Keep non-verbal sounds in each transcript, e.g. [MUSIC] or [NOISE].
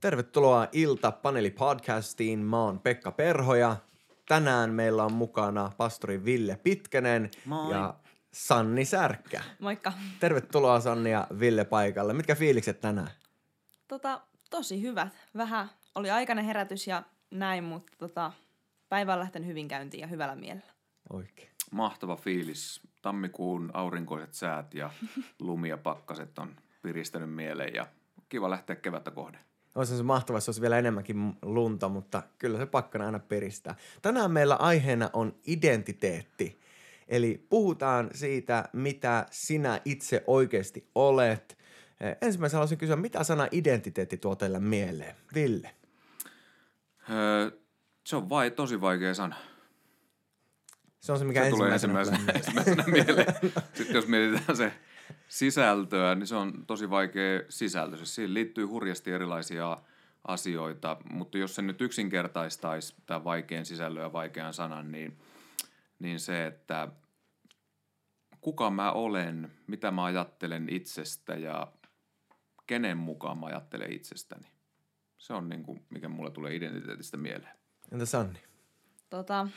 Tervetuloa Ilta Paneli Podcastiin. Mä oon Pekka Perhoja. Tänään meillä on mukana pastori Ville Pitkänen Moi. ja Sanni Särkkä. Moikka. Tervetuloa Sanni ja Ville paikalle. Mitkä fiilikset tänään? Tota, tosi hyvät. Vähän oli aikainen herätys ja näin, mutta tota, päivä on lähtenyt hyvin käyntiin ja hyvällä mielellä. Oikein. Mahtava fiilis. Tammikuun aurinkoiset säät ja lumi ja pakkaset on piristänyt mieleen ja kiva lähteä kevättä kohden. Olisi se mahtavaa, jos olisi vielä enemmänkin lunta, mutta kyllä se pakkana aina piristää. Tänään meillä aiheena on identiteetti. Eli puhutaan siitä, mitä sinä itse oikeasti olet. Eh, Ensimmäisenä haluaisin kysyä, mitä sana identiteetti tuo teille mieleen? Ville. Öö, se on vai, tosi vaikea sana. Se on se, mikä se ensimmäisenä, ensimmäisenä, tulee mieleen. ensimmäisenä mieleen. Sitten jos mietitään se sisältöä, niin se on tosi vaikea sisältö. Siis siihen liittyy hurjasti erilaisia asioita, mutta jos se nyt yksinkertaistaisi tämän vaikean sisällön ja vaikean sanan, niin, niin se, että kuka mä olen, mitä mä ajattelen itsestä ja kenen mukaan mä ajattelen itsestäni. Se on niin kuin, mikä mulle tulee identiteetistä mieleen. Entä Sanni? Tota,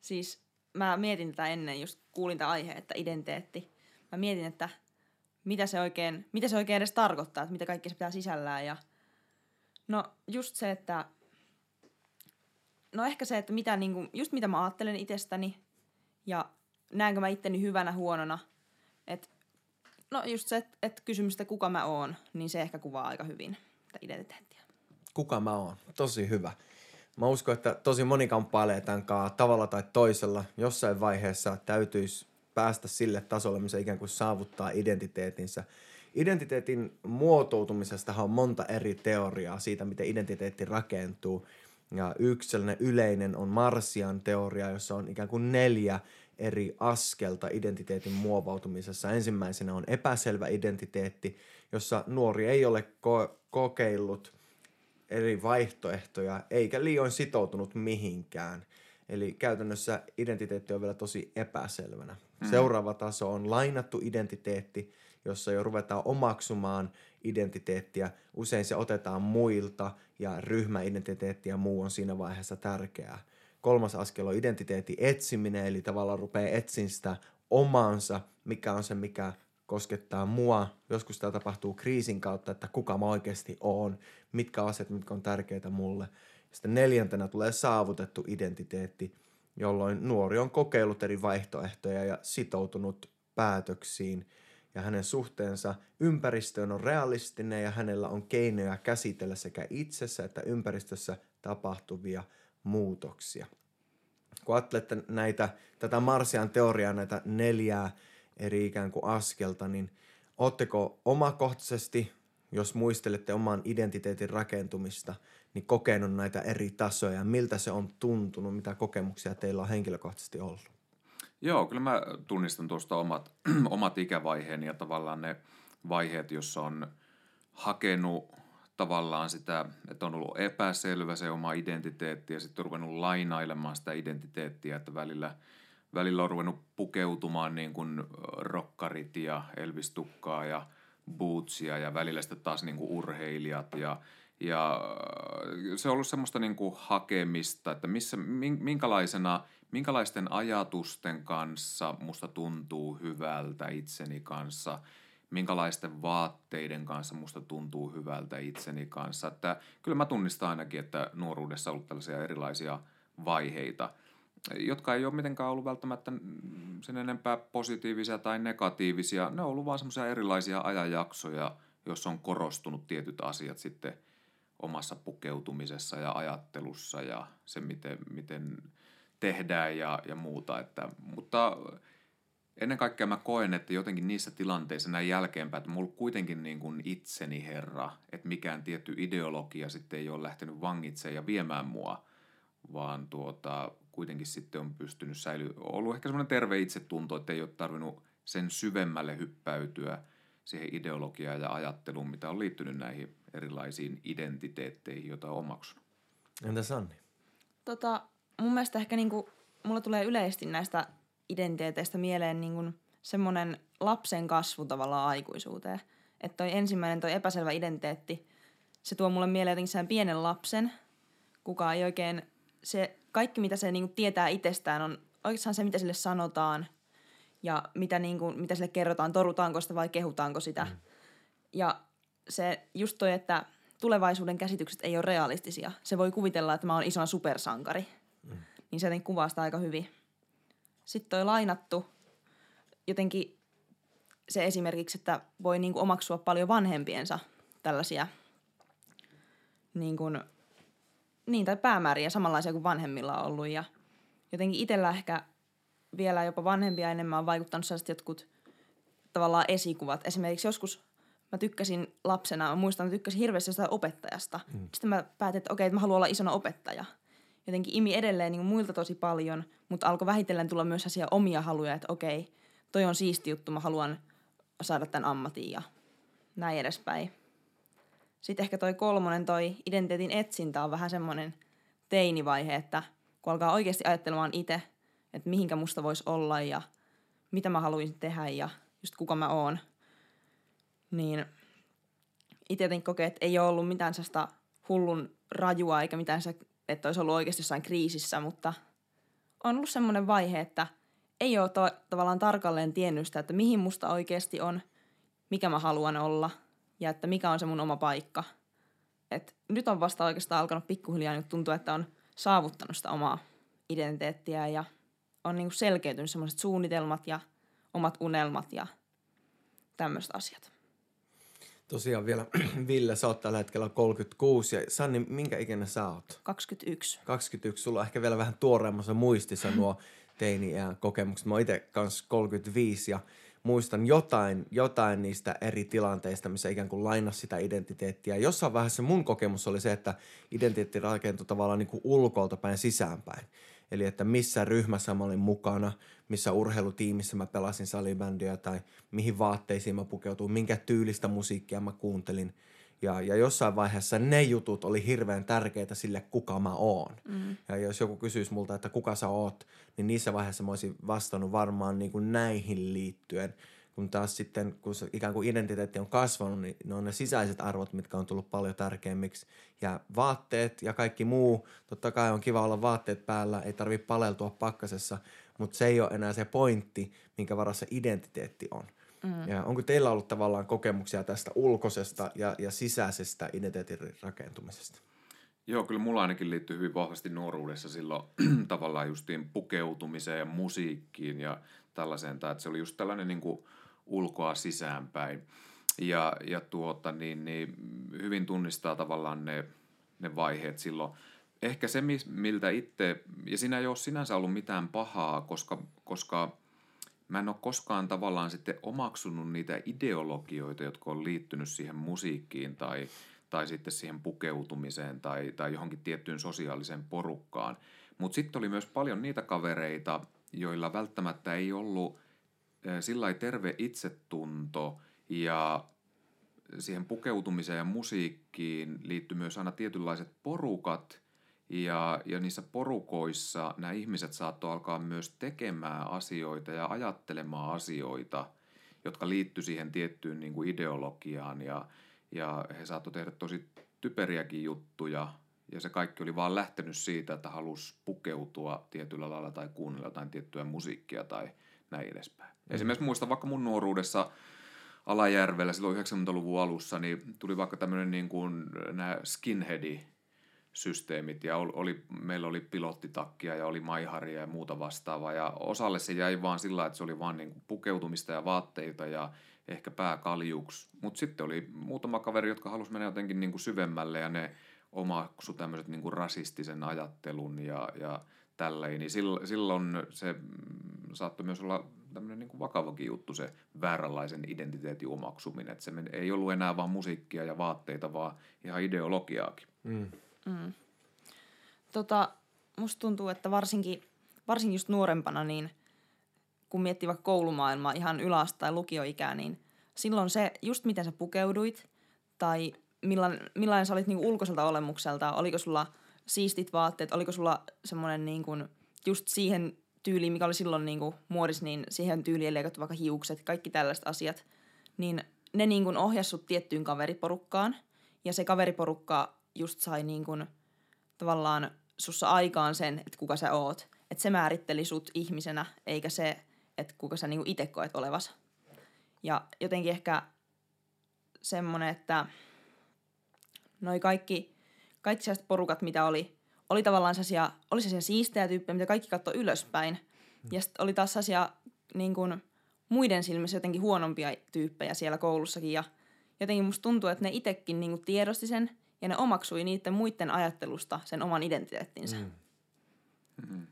siis mä mietin tätä ennen, just kuulin tämän aiheen, että identiteetti. Mä mietin, että mitä se oikein, mitä se oikein edes tarkoittaa, että mitä kaikki se pitää sisällään. Ja no just se, että no ehkä se, että mitä, niin kuin, just mitä mä ajattelen itsestäni ja näenkö mä itteni hyvänä, huonona. Et, no just se, että, että kysymystä kuka mä oon, niin se ehkä kuvaa aika hyvin tätä identiteettiä. Kuka mä oon? Tosi hyvä. Mä uskon, että tosi moni kamppailee tämän kanssa tavalla tai toisella. Jossain vaiheessa täytyisi päästä sille tasolle, missä ikään kuin saavuttaa identiteetinsä. Identiteetin muotoutumisesta on monta eri teoriaa siitä, miten identiteetti rakentuu. Ja yksi sellainen yleinen on Marsian teoria, jossa on ikään kuin neljä eri askelta identiteetin muovautumisessa. Ensimmäisenä on epäselvä identiteetti, jossa nuori ei ole ko- kokeillut eri vaihtoehtoja eikä liioin sitoutunut mihinkään. Eli käytännössä identiteetti on vielä tosi epäselvänä. Mm. Seuraava taso on lainattu identiteetti, jossa jo ruvetaan omaksumaan identiteettiä. Usein se otetaan muilta ja ryhmäidentiteetti ja muu on siinä vaiheessa tärkeää. Kolmas askel on identiteetin etsiminen, eli tavallaan rupeaa etsin sitä omaansa, mikä on se, mikä koskettaa mua. Joskus tämä tapahtuu kriisin kautta, että kuka mä oikeasti oon, mitkä asiat, mitkä on tärkeitä mulle. Sitten neljäntenä tulee saavutettu identiteetti, jolloin nuori on kokeillut eri vaihtoehtoja ja sitoutunut päätöksiin. Ja hänen suhteensa ympäristöön on realistinen ja hänellä on keinoja käsitellä sekä itsessä että ympäristössä tapahtuvia muutoksia. Kun ajattelette näitä, tätä Marsian teoriaa, näitä neljää eri ikään kuin askelta, niin ootteko omakohtaisesti, jos muistelette oman identiteetin rakentumista, niin kokenut näitä eri tasoja, miltä se on tuntunut, mitä kokemuksia teillä on henkilökohtaisesti ollut? Joo, kyllä mä tunnistan tuosta omat, [CLEARS THROAT] omat ikävaiheeni ja tavallaan ne vaiheet, jossa on hakenut tavallaan sitä, että on ollut epäselvä se oma identiteetti ja sitten ruvennut lainailemaan sitä identiteettiä, että välillä, välillä on ruvennut pukeutumaan niin kuin rokkarit ja Elvis Tukkaa ja bootsia ja välillä sitten taas niin kuin urheilijat ja, ja se on ollut semmoista niin kuin hakemista, että missä, minkälaisena, minkälaisten ajatusten kanssa musta tuntuu hyvältä itseni kanssa – minkälaisten vaatteiden kanssa musta tuntuu hyvältä itseni kanssa. Että kyllä mä tunnistan ainakin, että nuoruudessa on ollut tällaisia erilaisia vaiheita, jotka ei ole mitenkään ollut välttämättä sen enempää positiivisia tai negatiivisia. Ne on ollut vaan semmoisia erilaisia ajanjaksoja, joissa on korostunut tietyt asiat sitten omassa pukeutumisessa ja ajattelussa ja se, miten, miten tehdään ja, ja muuta. Että, mutta ennen kaikkea mä koen, että jotenkin niissä tilanteissa näin jälkeenpäin, että mulla kuitenkin niin kuin itseni herra, että mikään tietty ideologia sitten ei ole lähtenyt vangitsemaan ja viemään mua, vaan tuota, kuitenkin sitten on pystynyt säilyä, ollut ehkä semmoinen terve itsetunto, että ei ole tarvinnut sen syvemmälle hyppäytyä siihen ideologiaan ja ajatteluun, mitä on liittynyt näihin erilaisiin identiteetteihin, joita on omaksunut. Entä Sanni? Tota, mun mielestä ehkä niinku, mulla tulee yleisesti näistä identiteeteistä mieleen niin kuin semmoinen lapsen kasvu tavallaan aikuisuuteen. Että toi ensimmäinen, toi epäselvä identiteetti, se tuo mulle mieleen jotenkin sen pienen lapsen, kuka ei oikein, se kaikki mitä se niin kuin tietää itsestään on oikeastaan se, mitä sille sanotaan ja mitä, niin kuin, mitä sille kerrotaan, torutaanko sitä vai kehutaanko sitä. Mm. Ja se just toi, että tulevaisuuden käsitykset ei ole realistisia. Se voi kuvitella, että mä oon isona supersankari. Mm. Niin se jotenkin kuvaa sitä aika hyvin. Sitten toi lainattu, jotenkin se esimerkiksi, että voi niin kuin omaksua paljon vanhempiensa tällaisia niin, kuin, niin tai päämääriä samanlaisia kuin vanhemmilla on ollut. Ja jotenkin itsellä ehkä vielä jopa vanhempia enemmän on vaikuttanut sellaiset jotkut tavallaan esikuvat. Esimerkiksi joskus mä tykkäsin lapsena, mä muistan, että tykkäsin hirveästi jostain opettajasta. Mm. Sitten mä päätin, että okei, että mä haluan olla isona opettaja. Jotenkin imi edelleen niin muilta tosi paljon, mutta alkoi vähitellen tulla myös asia omia haluja, että okei, toi on siisti juttu, mä haluan saada tämän ammatin ja näin edespäin. Sitten ehkä toi kolmonen, toi identiteetin etsintä on vähän semmoinen teinivaihe, että kun alkaa oikeasti ajattelemaan itse, että mihinkä musta voisi olla ja mitä mä haluaisin tehdä ja just kuka mä oon, niin itse jotenkin kokee, että ei ole ollut mitään sellaista hullun rajua eikä mitään se, että olisi ollut oikeasti jossain kriisissä, mutta on ollut semmoinen vaihe, että ei ole to- tavallaan tarkalleen tiennyt sitä, että mihin musta oikeasti on, mikä mä haluan olla ja että mikä on se mun oma paikka. Et nyt on vasta oikeastaan alkanut pikkuhiljaa niin tuntua, että on saavuttanut sitä omaa identiteettiä ja on niin selkeytynyt semmoiset suunnitelmat ja omat unelmat ja tämmöiset asiat. Tosiaan vielä, [CLEARS THROAT] Ville, sä oot tällä hetkellä 36 ja Sanni, minkä ikinä sä oot? 21. 21. Sulla on ehkä vielä vähän tuoreemmassa muistissa nuo [CLEARS THROAT] teini-iän kokemukset. Mä oon itse kanssa 35 ja muistan jotain, jotain niistä eri tilanteista, missä ikään kuin lainas sitä identiteettiä. Jossain vaiheessa mun kokemus oli se, että identiteetti rakentui tavallaan niin kuin ulkolta päin sisäänpäin. Eli että missä ryhmässä mä olin mukana, missä urheilutiimissä mä pelasin salibändiä tai mihin vaatteisiin mä pukeutuin, minkä tyylistä musiikkia mä kuuntelin. Ja, ja jossain vaiheessa ne jutut oli hirveän tärkeitä sille, kuka mä oon. Mm. Ja jos joku kysyisi multa, että kuka sä oot, niin niissä vaiheissa mä olisin vastannut varmaan niin kuin näihin liittyen – kun taas sitten, kun se ikään kuin identiteetti on kasvanut, niin ne on ne sisäiset arvot, mitkä on tullut paljon tärkeimmiksi. Ja vaatteet ja kaikki muu, totta kai on kiva olla vaatteet päällä, ei tarvi paleltua pakkasessa, mutta se ei ole enää se pointti, minkä varassa identiteetti on. Mm. Ja onko teillä ollut tavallaan kokemuksia tästä ulkoisesta ja, ja sisäisestä identiteetin rakentumisesta? Joo, kyllä mulla ainakin liittyy hyvin vahvasti nuoruudessa silloin [CLEARS THROAT] tavallaan justiin pukeutumiseen ja musiikkiin ja tällaiseen. Tai että se oli just tällainen niin kuin ulkoa sisäänpäin. Ja, ja tuota, niin, niin hyvin tunnistaa tavallaan ne, ne vaiheet silloin. Ehkä se, miltä itse, ja siinä ei ole sinänsä ollut mitään pahaa, koska, koska mä en ole koskaan tavallaan sitten omaksunut niitä ideologioita, jotka on liittynyt siihen musiikkiin tai, tai sitten siihen pukeutumiseen tai, tai johonkin tiettyyn sosiaaliseen porukkaan. Mutta sitten oli myös paljon niitä kavereita, joilla välttämättä ei ollut sillä terve itsetunto ja siihen pukeutumiseen ja musiikkiin liittyy myös aina tietynlaiset porukat. Ja, ja niissä porukoissa nämä ihmiset saattoi alkaa myös tekemään asioita ja ajattelemaan asioita, jotka liittyy siihen tiettyyn niin kuin ideologiaan. Ja, ja he saattoi tehdä tosi typeriäkin juttuja. Ja se kaikki oli vaan lähtenyt siitä, että halusi pukeutua tietyllä lailla tai kuunnella jotain tiettyä musiikkia tai näin edespäin. Mm. Esimerkiksi muistan vaikka mun nuoruudessa Alajärvellä silloin 90-luvun alussa, niin tuli vaikka tämmöinen niin kuin nämä skinheadi systeemit ja oli, meillä oli pilottitakkia ja oli maiharia ja muuta vastaavaa ja osalle se jäi vaan sillä, että se oli vaan niin kuin pukeutumista ja vaatteita ja ehkä pääkaljuksi. Mutta sitten oli muutama kaveri, jotka halusi mennä jotenkin niin kuin syvemmälle ja ne omaksu tämmöiset niin rasistisen ajattelun ja, ja tälleen, niin silloin se saattoi myös olla tämmöinen niin kuin vakavakin juttu se vääränlaisen identiteetin omaksuminen. Että se ei ollut enää vain musiikkia ja vaatteita, vaan ihan ideologiaakin. Mm. Mm. Tota, musta tuntuu, että varsinkin, varsinkin just nuorempana, niin kun miettii vaikka koulumaailmaa ihan yläasta tai lukioikää, niin silloin se, just miten sä pukeuduit tai millainen, millainen sä olit niin ulkoiselta olemukselta, oliko sulla siistit vaatteet, oliko sulla semmoinen niin kuin just siihen tyyliin, mikä oli silloin niin kuin muodissa, niin siihen tyyliin leikattu vaikka hiukset, kaikki tällaiset asiat, niin ne niin kuin ohjasi sut tiettyyn kaveriporukkaan. ja se kaveriporukka just sai niin kuin, tavallaan sussa aikaan sen, että kuka sä oot. Että se määritteli sut ihmisenä, eikä se, että kuka sä niin itse koet olevas. Ja jotenkin ehkä semmoinen, että noi kaikki, kaikki sellaiset porukat, mitä oli, oli tavallaan sellaisia, oli sellaisia siistejä tyyppejä, mitä kaikki katsoi ylöspäin. Mm. Ja sitten oli taas sellaisia niin kuin, muiden silmissä jotenkin huonompia tyyppejä siellä koulussakin. Ja jotenkin musta tuntuu, että ne itsekin niin tiedosti sen ja ne omaksui niiden muiden ajattelusta sen oman identiteettinsä. Mm. Mm-hmm.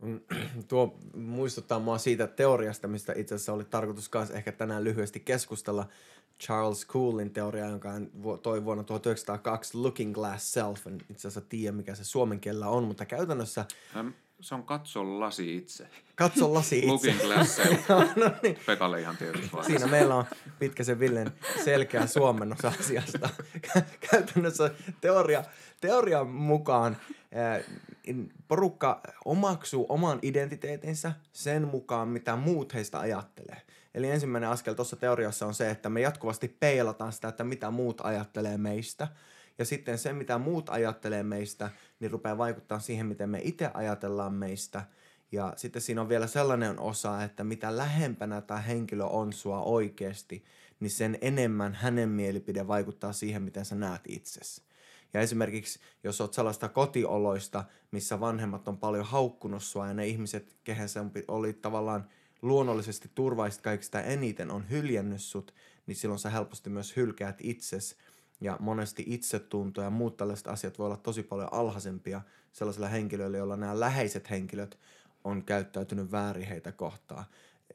[CLEARS THROAT] Tuo muistuttaa mua siitä teoriasta, mistä itse asiassa oli tarkoitus myös ehkä tänään lyhyesti keskustella. Charles Coolin teoria, jonka hän toi vuonna 1902 Looking Glass Self. En itse asiassa tiedä, mikä se suomen kielellä on, mutta käytännössä... Hän, se on katso lasi itse. Katso lasi itse. Looking Glass Self. [LAUGHS] no, niin. Pekalle ihan tietysti Siinä meillä on Pitkäsen Villen selkeä suomennos asiasta. käytännössä teoria, teorian mukaan porukka omaksuu oman identiteetinsä sen mukaan, mitä muut heistä ajattelee. Eli ensimmäinen askel tuossa teoriassa on se, että me jatkuvasti peilataan sitä, että mitä muut ajattelee meistä. Ja sitten se, mitä muut ajattelee meistä, niin rupeaa vaikuttaa siihen, miten me itse ajatellaan meistä. Ja sitten siinä on vielä sellainen osa, että mitä lähempänä tämä henkilö on sua oikeasti, niin sen enemmän hänen mielipide vaikuttaa siihen, miten sä näet itsesi. Ja esimerkiksi, jos oot sellaista kotioloista, missä vanhemmat on paljon haukkunut sua ja ne ihmiset, kehen se oli tavallaan luonnollisesti turvaiset kaikista eniten, on hyljännyt sut, niin silloin sä helposti myös hylkäät itses. Ja monesti itsetunto ja muut tällaiset asiat voi olla tosi paljon alhaisempia sellaisilla henkilöillä, joilla nämä läheiset henkilöt on käyttäytynyt väärin heitä kohtaan.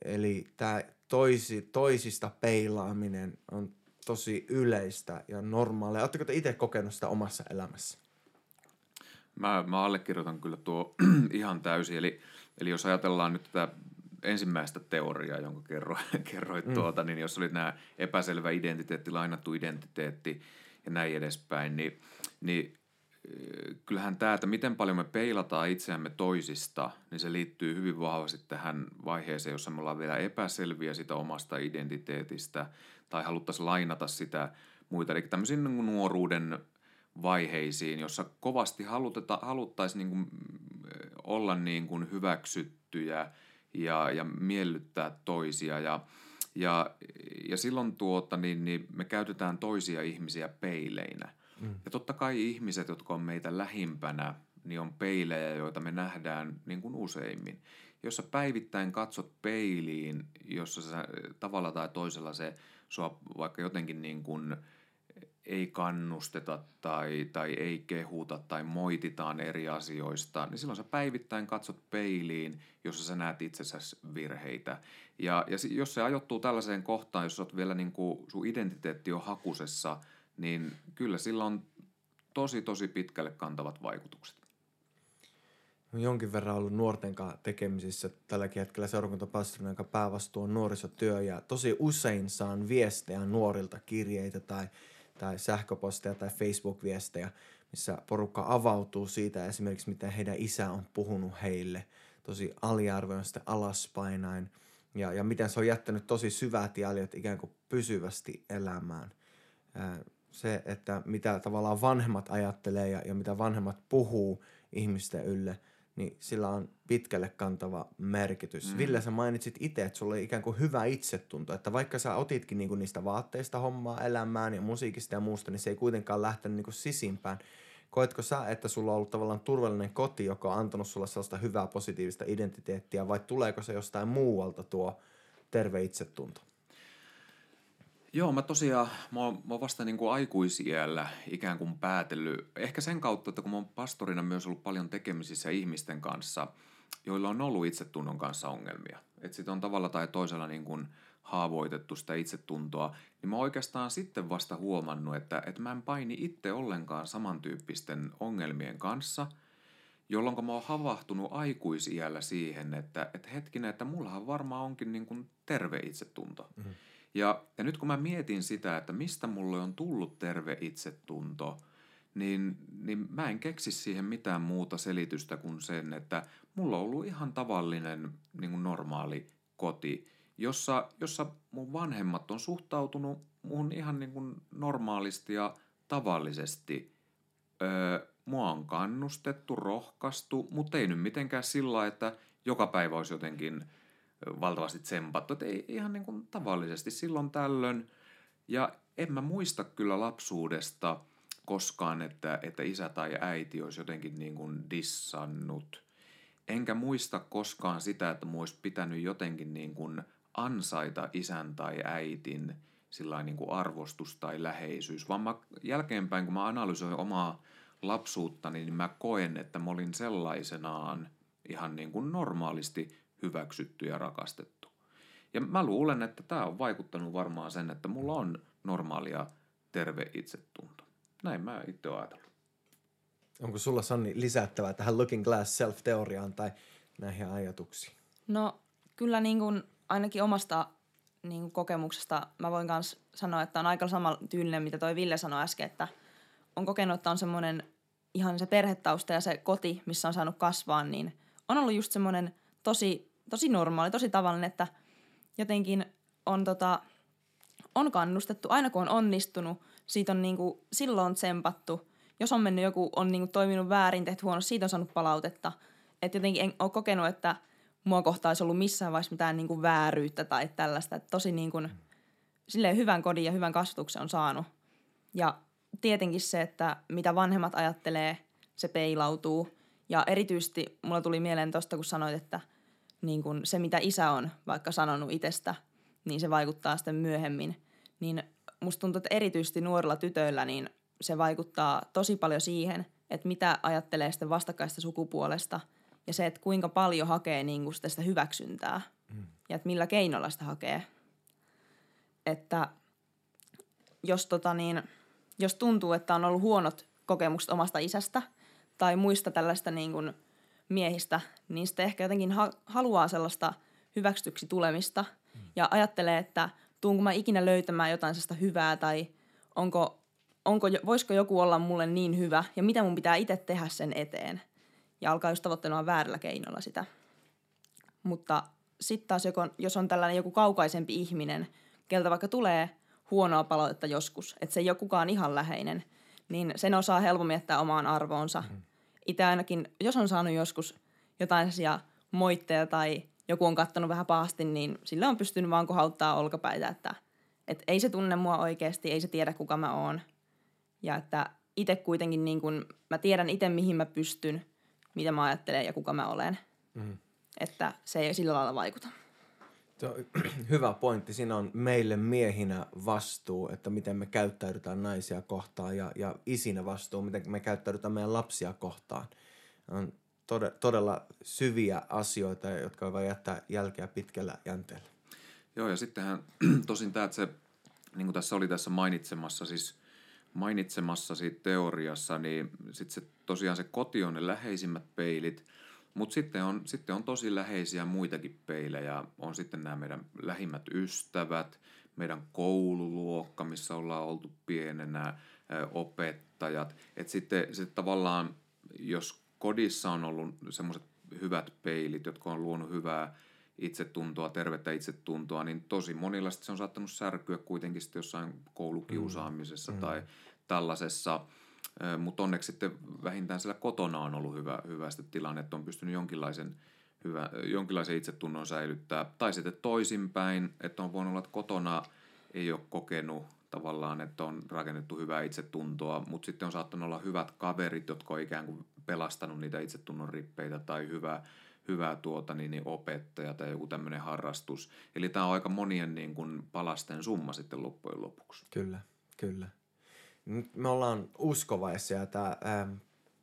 Eli tämä toisi, toisista peilaaminen on tosi yleistä ja normaalia. Oletteko te itse kokenut sitä omassa elämässä? Mä, mä allekirjoitan kyllä tuo [CLEARS THROAT] ihan täysin. Eli, eli jos ajatellaan nyt tätä ensimmäistä teoriaa, jonka kerro, [LAUGHS] kerroit mm. tuota, niin jos oli nämä epäselvä identiteetti, lainattu identiteetti ja näin edespäin, niin, niin kyllähän tämä, että miten paljon me peilataan itseämme toisista, niin se liittyy hyvin vahvasti tähän vaiheeseen, jossa me ollaan vielä epäselviä sitä omasta identiteetistä tai haluttaisiin lainata sitä muita. Eli tämmöisiin niin nuoruuden vaiheisiin, jossa kovasti haluttaisiin niin kuin olla niin kuin hyväksyttyjä ja, ja miellyttää toisia. Ja, ja, ja silloin tuota, niin, niin me käytetään toisia ihmisiä peileinä – Mm. Ja totta kai ihmiset, jotka on meitä lähimpänä, niin on peilejä, joita me nähdään niin kuin useimmin. Jos sä päivittäin katsot peiliin, jossa sä tavalla tai toisella se sua vaikka jotenkin niin kuin ei kannusteta tai, tai ei kehuta tai moititaan eri asioista, niin silloin sä päivittäin katsot peiliin, jossa sä näet itsessäsi virheitä. Ja, ja jos se ajoittuu tällaiseen kohtaan, jos oot vielä niin kuin, sun identiteetti on hakusessa – niin kyllä sillä on tosi tosi pitkälle kantavat vaikutukset. Olen jonkin verran ollut nuorten kanssa tekemisissä tälläkin hetkellä seurakuntapastorina, jonka päävastuu on nuorisotyö ja tosi usein saan viestejä nuorilta, kirjeitä tai, tai sähköposteja tai Facebook-viestejä, missä porukka avautuu siitä esimerkiksi, miten heidän isä on puhunut heille tosi aliarvoisesti alaspainain ja, ja miten se on jättänyt tosi syvät jäljet ikään kuin pysyvästi elämään. Se, että mitä tavallaan vanhemmat ajattelee ja, ja mitä vanhemmat puhuu ihmisten ylle, niin sillä on pitkälle kantava merkitys. Mm. Ville, sä mainitsit itse, että sulla oli ikään kuin hyvä itsetunto, että vaikka sä otitkin niinku niistä vaatteista hommaa elämään ja musiikista ja muusta, niin se ei kuitenkaan lähtenyt niinku sisimpään. Koetko sä, että sulla on ollut tavallaan turvallinen koti, joka on antanut sulle sellaista hyvää positiivista identiteettiä, vai tuleeko se jostain muualta tuo terve itsetunto? Joo, mä tosiaan, mä oon, mä oon vasta niin kuin aikuisiellä ikään kuin päätellyt, ehkä sen kautta, että kun mä oon pastorina myös ollut paljon tekemisissä ihmisten kanssa, joilla on ollut itsetunnon kanssa ongelmia. Että sitten on tavalla tai toisella niin kuin haavoitettu sitä itsetuntoa, niin mä oikeastaan sitten vasta huomannut, että, että mä en paini itse ollenkaan samantyyppisten ongelmien kanssa, jolloin mä oon havahtunut aikuisiellä siihen, että, että hetkinen, että mullahan varmaan onkin niin kuin terve itsetunto. Mm-hmm. Ja, ja nyt kun mä mietin sitä, että mistä mulle on tullut terve itsetunto, niin, niin mä en keksi siihen mitään muuta selitystä kuin sen, että mulla on ollut ihan tavallinen niin kuin normaali koti, jossa, jossa mun vanhemmat on suhtautunut mun ihan niin kuin normaalisti ja tavallisesti öö, mua on kannustettu, rohkaistu, mutta ei nyt mitenkään sillä että joka päivä olisi jotenkin valtavasti tsempattu. Että ei ihan niin kuin tavallisesti silloin tällöin. Ja en mä muista kyllä lapsuudesta koskaan, että, että isä tai äiti olisi jotenkin niin kuin dissannut. Enkä muista koskaan sitä, että mu olisi pitänyt jotenkin niin kuin ansaita isän tai äitin sillä niin kuin arvostus tai läheisyys, vaan mä jälkeenpäin, kun mä analysoin omaa lapsuuttani, niin mä koen, että mä olin sellaisenaan ihan niin kuin normaalisti hyväksytty ja rakastettu. Ja mä luulen, että tämä on vaikuttanut varmaan sen, että mulla on normaalia terve itsetunto. Näin mä itse olen ajatellut. Onko sulla Sanni lisättävää tähän Looking Glass Self-teoriaan tai näihin ajatuksiin? No kyllä niin kuin ainakin omasta niin kuin kokemuksesta mä voin myös sanoa, että on aika sama tyylinen, mitä toi Ville sanoi äsken, että on kokenut, että on semmoinen ihan se perhetausta ja se koti, missä on saanut kasvaa, niin on ollut just semmoinen tosi, tosi normaali, tosi tavallinen, että jotenkin on, tota, on kannustettu, aina kun on onnistunut, siitä on niinku, silloin tsempattu. Jos on mennyt joku, on niinku toiminut väärin, tehty huono, siitä on saanut palautetta. Että jotenkin en ole kokenut, että mua kohtaan olisi ollut missään vaiheessa mitään niinku vääryyttä tai tällaista. Että tosi niinku, silleen hyvän kodin ja hyvän kasvatuksen on saanut. Ja tietenkin se, että mitä vanhemmat ajattelee, se peilautuu. Ja erityisesti mulla tuli mieleen tuosta, kun sanoit, että niin kun se, mitä isä on vaikka sanonut itsestä, niin se vaikuttaa sitten myöhemmin. Niin musta tuntuu, että erityisesti nuorilla tytöillä niin se vaikuttaa tosi paljon siihen, että mitä ajattelee sitten vastakkaista sukupuolesta ja se, että kuinka paljon hakee niin kuin sitä hyväksyntää mm. ja että millä keinoilla sitä hakee. Että jos, tota niin, jos tuntuu, että on ollut huonot kokemukset omasta isästä tai muista tällaista niin kuin miehistä, niin sitten ehkä jotenkin ha- haluaa sellaista hyväksytyksi tulemista mm. ja ajattelee, että – tuunko mä ikinä löytämään jotain sellaista hyvää tai onko, onko, voisiko joku olla mulle niin hyvä ja mitä mun pitää itse tehdä sen eteen. Ja alkaa just tavoittelemaan väärällä keinolla sitä. Mutta sitten taas, jos on tällainen joku kaukaisempi ihminen, keltä vaikka tulee huonoa palautetta joskus, että se ei ole kukaan ihan läheinen, niin sen osaa helpommin jättää omaan arvoonsa. Mm. Itse ainakin, jos on saanut joskus jotain sellaisia moitteja tai joku on kattanut vähän pahasti, niin sillä on pystynyt vaan kohauttaa olkapäitä, että et ei se tunne mua oikeasti, ei se tiedä kuka mä oon. Ja että itse kuitenkin niin kun, mä tiedän itse mihin mä pystyn, mitä mä ajattelen ja kuka mä olen. Mm. Että se ei sillä lailla vaikuta. [CLEARS THROAT] Hyvä pointti. Siinä on meille miehinä vastuu, että miten me käyttäydytään naisia kohtaan ja, ja isinä vastuu, miten me käyttäydytään meidän lapsia kohtaan. On todella syviä asioita, jotka voi jättää jälkeä pitkällä jänteellä. Joo, ja sittenhän [CLEARS THROAT] tosin tämä, että se, niin kuin tässä oli tässä mainitsemassa, siis mainitsemassasi teoriassa, niin sitten se, tosiaan se koti on ne läheisimmät peilit, mutta sitten on, sitten on tosi läheisiä muitakin peilejä. On sitten nämä meidän lähimmät ystävät, meidän koululuokka, missä ollaan oltu pienenä, opettajat. Että sitten, sitten tavallaan, jos kodissa on ollut semmoiset hyvät peilit, jotka on luonut hyvää itsetuntoa, tervettä itsetuntoa, niin tosi monilla se on saattanut särkyä kuitenkin sitten jossain koulukiusaamisessa mm. tai tällaisessa. Mutta onneksi sitten vähintään siellä kotona on ollut hyvä, hyvä tilanne, että on pystynyt jonkinlaisen, hyvä, jonkinlaisen itsetunnon säilyttää. Tai sitten toisinpäin, että on voinut olla, että kotona ei ole kokenut tavallaan, että on rakennettu hyvää itsetuntoa, mutta sitten on saattanut olla hyvät kaverit, jotka on ikään kuin pelastanut niitä itsetunnon rippeitä tai hyvä, hyvää tuota, niin, niin opettaja tai joku tämmöinen harrastus. Eli tämä on aika monien niin kuin palasten summa sitten loppujen lopuksi. Kyllä, kyllä. Me ollaan uskovaisia ja tämä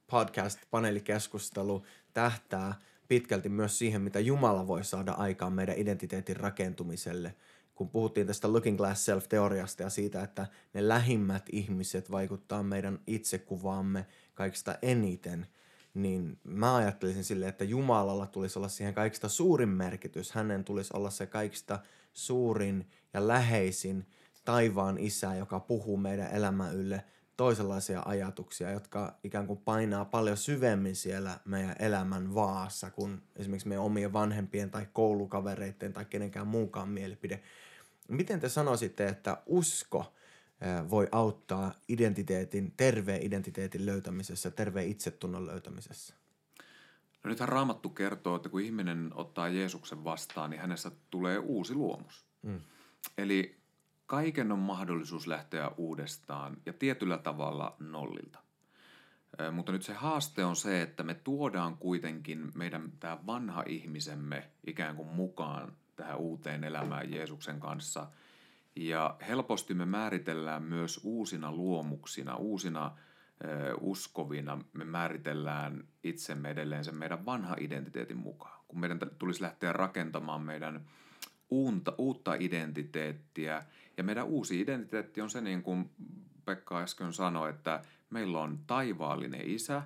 podcast-paneelikeskustelu tähtää pitkälti myös siihen, mitä Jumala voi saada aikaan meidän identiteetin rakentumiselle – kun puhuttiin tästä Looking Glass Self-teoriasta ja siitä, että ne lähimmät ihmiset vaikuttaa meidän itsekuvaamme kaikista eniten, niin mä ajattelisin silleen, että Jumalalla tulisi olla siihen kaikista suurin merkitys. Hänen tulisi olla se kaikista suurin ja läheisin taivaan isä, joka puhuu meidän elämän ylle toisenlaisia ajatuksia, jotka ikään kuin painaa paljon syvemmin siellä meidän elämän vaassa kuin esimerkiksi meidän omien vanhempien tai koulukavereiden tai kenenkään muunkaan mielipide. Miten te sanoisitte, että usko voi auttaa identiteetin, terveen identiteetin löytämisessä, terveen itsetunnon löytämisessä? No nythän Raamattu kertoo, että kun ihminen ottaa Jeesuksen vastaan, niin hänestä tulee uusi luomus. Mm. Eli kaiken on mahdollisuus lähteä uudestaan ja tietyllä tavalla nollilta. Mutta nyt se haaste on se, että me tuodaan kuitenkin meidän tämä vanha ihmisemme ikään kuin mukaan tähän uuteen elämään Jeesuksen kanssa. Ja helposti me määritellään myös uusina luomuksina, uusina uskovina, me määritellään itsemme edelleen sen meidän vanha identiteetin mukaan. Kun meidän tulisi lähteä rakentamaan meidän uutta, uutta identiteettiä, ja meidän uusi identiteetti on se, niin kuin Pekka äsken sanoi, että meillä on taivaallinen isä,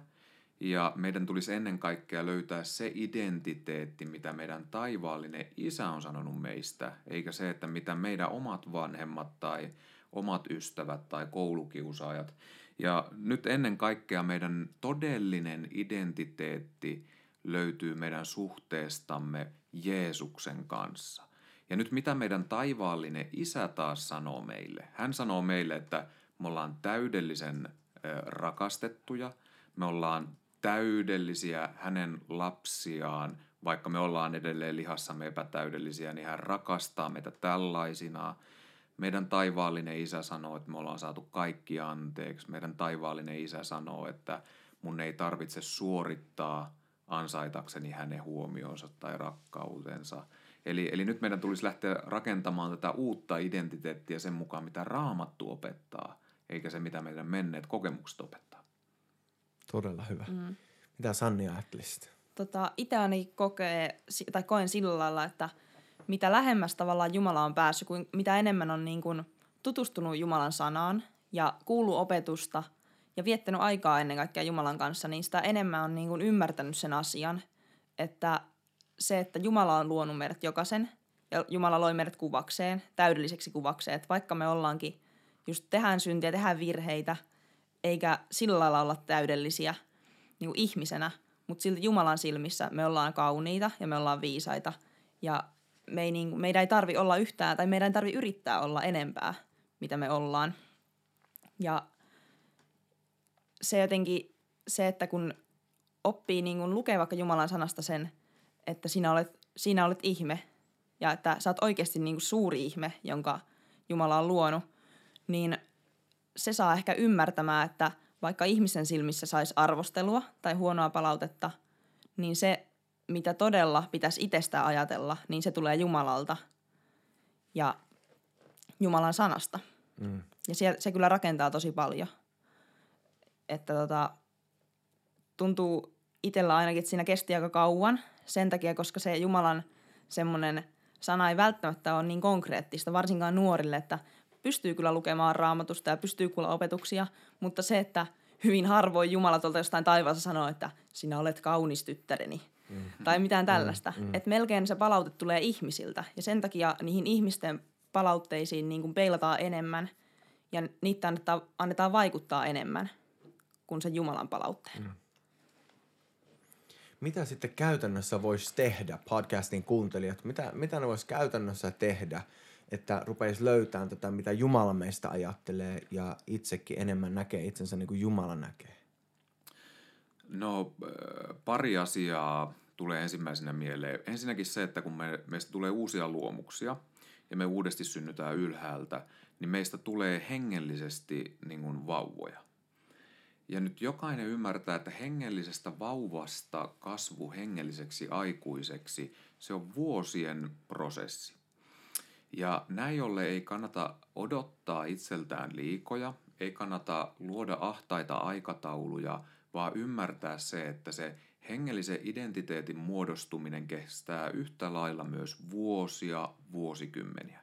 ja meidän tulisi ennen kaikkea löytää se identiteetti, mitä meidän taivaallinen isä on sanonut meistä, eikä se, että mitä meidän omat vanhemmat tai omat ystävät tai koulukiusaajat. Ja nyt ennen kaikkea meidän todellinen identiteetti löytyy meidän suhteestamme Jeesuksen kanssa. Ja nyt mitä meidän taivaallinen isä taas sanoo meille? Hän sanoo meille, että me ollaan täydellisen rakastettuja, me ollaan täydellisiä hänen lapsiaan, vaikka me ollaan edelleen lihassamme epätäydellisiä, niin hän rakastaa meitä tällaisina. Meidän taivaallinen isä sanoo, että me ollaan saatu kaikki anteeksi. Meidän taivaallinen isä sanoo, että mun ei tarvitse suorittaa ansaitakseni hänen huomionsa tai rakkautensa. Eli, eli nyt meidän tulisi lähteä rakentamaan tätä uutta identiteettiä sen mukaan, mitä raamattu opettaa, eikä se, mitä meidän menneet kokemukset opettaa. Todella hyvä. Mm. Mitä Sanni ajattelisit? Tota, itse ainakin kokee, tai koen sillä lailla, että mitä lähemmäs tavallaan Jumala on päässyt, kuin mitä enemmän on niin kuin tutustunut Jumalan sanaan ja kuullut opetusta ja viettänyt aikaa ennen kaikkea Jumalan kanssa, niin sitä enemmän on niin kuin ymmärtänyt sen asian, että se, että Jumala on luonut meidät jokaisen ja Jumala loi meidät kuvakseen, täydelliseksi kuvakseen, että vaikka me ollaankin, just tehdään syntiä, tehdään virheitä, eikä sillä lailla olla täydellisiä niin kuin ihmisenä, mutta silti Jumalan silmissä me ollaan kauniita ja me ollaan viisaita ja me ei, niin, meidän ei tarvi olla yhtään tai meidän ei tarvi yrittää olla enempää, mitä me ollaan. Ja se jotenkin, se, että kun oppii niin kuin lukee vaikka Jumalan sanasta sen, että sinä olet, sinä olet ihme ja että sä oot oikeasti niin kuin suuri ihme, jonka Jumala on luonut, niin se saa ehkä ymmärtämään, että vaikka ihmisen silmissä saisi arvostelua tai huonoa palautetta, niin se, mitä todella pitäisi itsestä ajatella, niin se tulee Jumalalta ja Jumalan sanasta. Mm. Ja se, se kyllä rakentaa tosi paljon. Että tota, tuntuu itsellä ainakin, että siinä kesti aika kauan sen takia, koska se Jumalan semmoinen sana ei välttämättä ole niin konkreettista, varsinkaan nuorille, että pystyy kyllä lukemaan raamatusta ja pystyy kuulla opetuksia, mutta se, että hyvin harvoin Jumala tuolta jostain taivaassa sanoo, että sinä olet kaunis tyttäreni. Mm. Tai mitään tällaista. Mm. Että melkein se palaute tulee ihmisiltä. Ja sen takia niihin ihmisten palautteisiin niin kuin peilataan enemmän ja niitä annetaan, annetaan vaikuttaa enemmän kuin sen Jumalan palautteen. Mm. Mitä sitten käytännössä voisi tehdä podcastin kuuntelijat? Mitä, mitä ne voisi käytännössä tehdä, että rupeisi löytämään tätä, mitä Jumala meistä ajattelee ja itsekin enemmän näkee itsensä niin kuin Jumala näkee? No pari asiaa tulee ensimmäisenä mieleen. Ensinnäkin se, että kun me, meistä tulee uusia luomuksia ja me uudesti synnytään ylhäältä, niin meistä tulee hengellisesti niin kuin vauvoja. Ja nyt jokainen ymmärtää, että hengellisestä vauvasta kasvu hengelliseksi aikuiseksi, se on vuosien prosessi. Ja näin ollen ei kannata odottaa itseltään liikoja, ei kannata luoda ahtaita aikatauluja, vaan ymmärtää se, että se hengellisen identiteetin muodostuminen kestää yhtä lailla myös vuosia, vuosikymmeniä.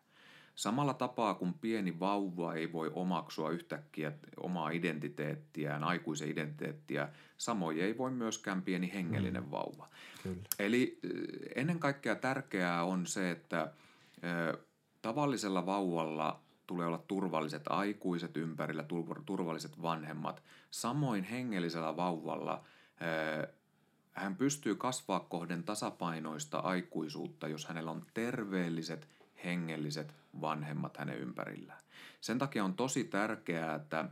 Samalla tapaa kuin pieni vauva ei voi omaksua yhtäkkiä omaa identiteettiään, aikuisen identiteettiä, samoin ei voi myöskään pieni hengellinen mm. vauva. Kyllä. Eli ennen kaikkea tärkeää on se, että tavallisella vauvalla tulee olla turvalliset aikuiset ympärillä, turvalliset vanhemmat. Samoin hengellisellä vauvalla hän pystyy kasvaa kohden tasapainoista aikuisuutta, jos hänellä on terveelliset hengelliset vanhemmat hänen ympärillään. Sen takia on tosi tärkeää, että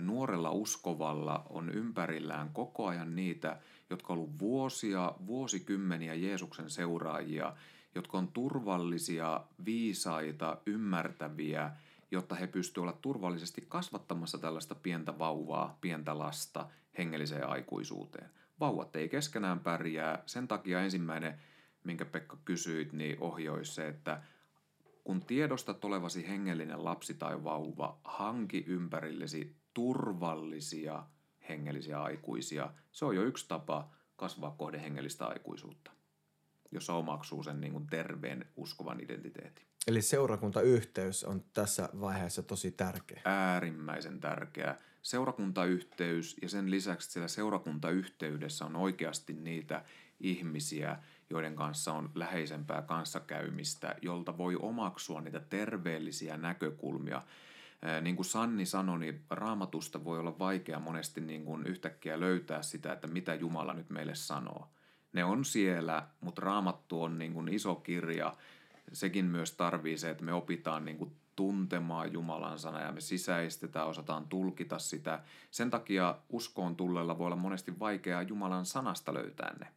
nuorella uskovalla on ympärillään koko ajan niitä, jotka ollut vuosia, vuosikymmeniä Jeesuksen seuraajia, jotka on turvallisia, viisaita, ymmärtäviä, jotta he pystyvät olla turvallisesti kasvattamassa tällaista pientä vauvaa, pientä lasta hengelliseen aikuisuuteen. Vauvat ei keskenään pärjää, sen takia ensimmäinen, minkä Pekka kysyit, niin ohjoisi se, että kun tiedostat olevasi hengellinen lapsi tai vauva, hanki ympärillesi turvallisia hengellisiä aikuisia. Se on jo yksi tapa kasvaa kohde hengellistä aikuisuutta, jossa omaksuu sen niin kuin terveen uskovan identiteetin. Eli seurakuntayhteys on tässä vaiheessa tosi tärkeä. Äärimmäisen tärkeä. Seurakuntayhteys ja sen lisäksi siellä seurakuntayhteydessä on oikeasti niitä ihmisiä, joiden kanssa on läheisempää kanssakäymistä, jolta voi omaksua niitä terveellisiä näkökulmia. Niin kuin Sanni sanoi, niin raamatusta voi olla vaikea monesti niin kuin yhtäkkiä löytää sitä, että mitä Jumala nyt meille sanoo. Ne on siellä, mutta raamattu on niin kuin iso kirja. Sekin myös tarvii se, että me opitaan niin kuin tuntemaan Jumalan sana ja me sisäistetään, osataan tulkita sitä. Sen takia uskoon tullella voi olla monesti vaikeaa Jumalan sanasta löytää ne.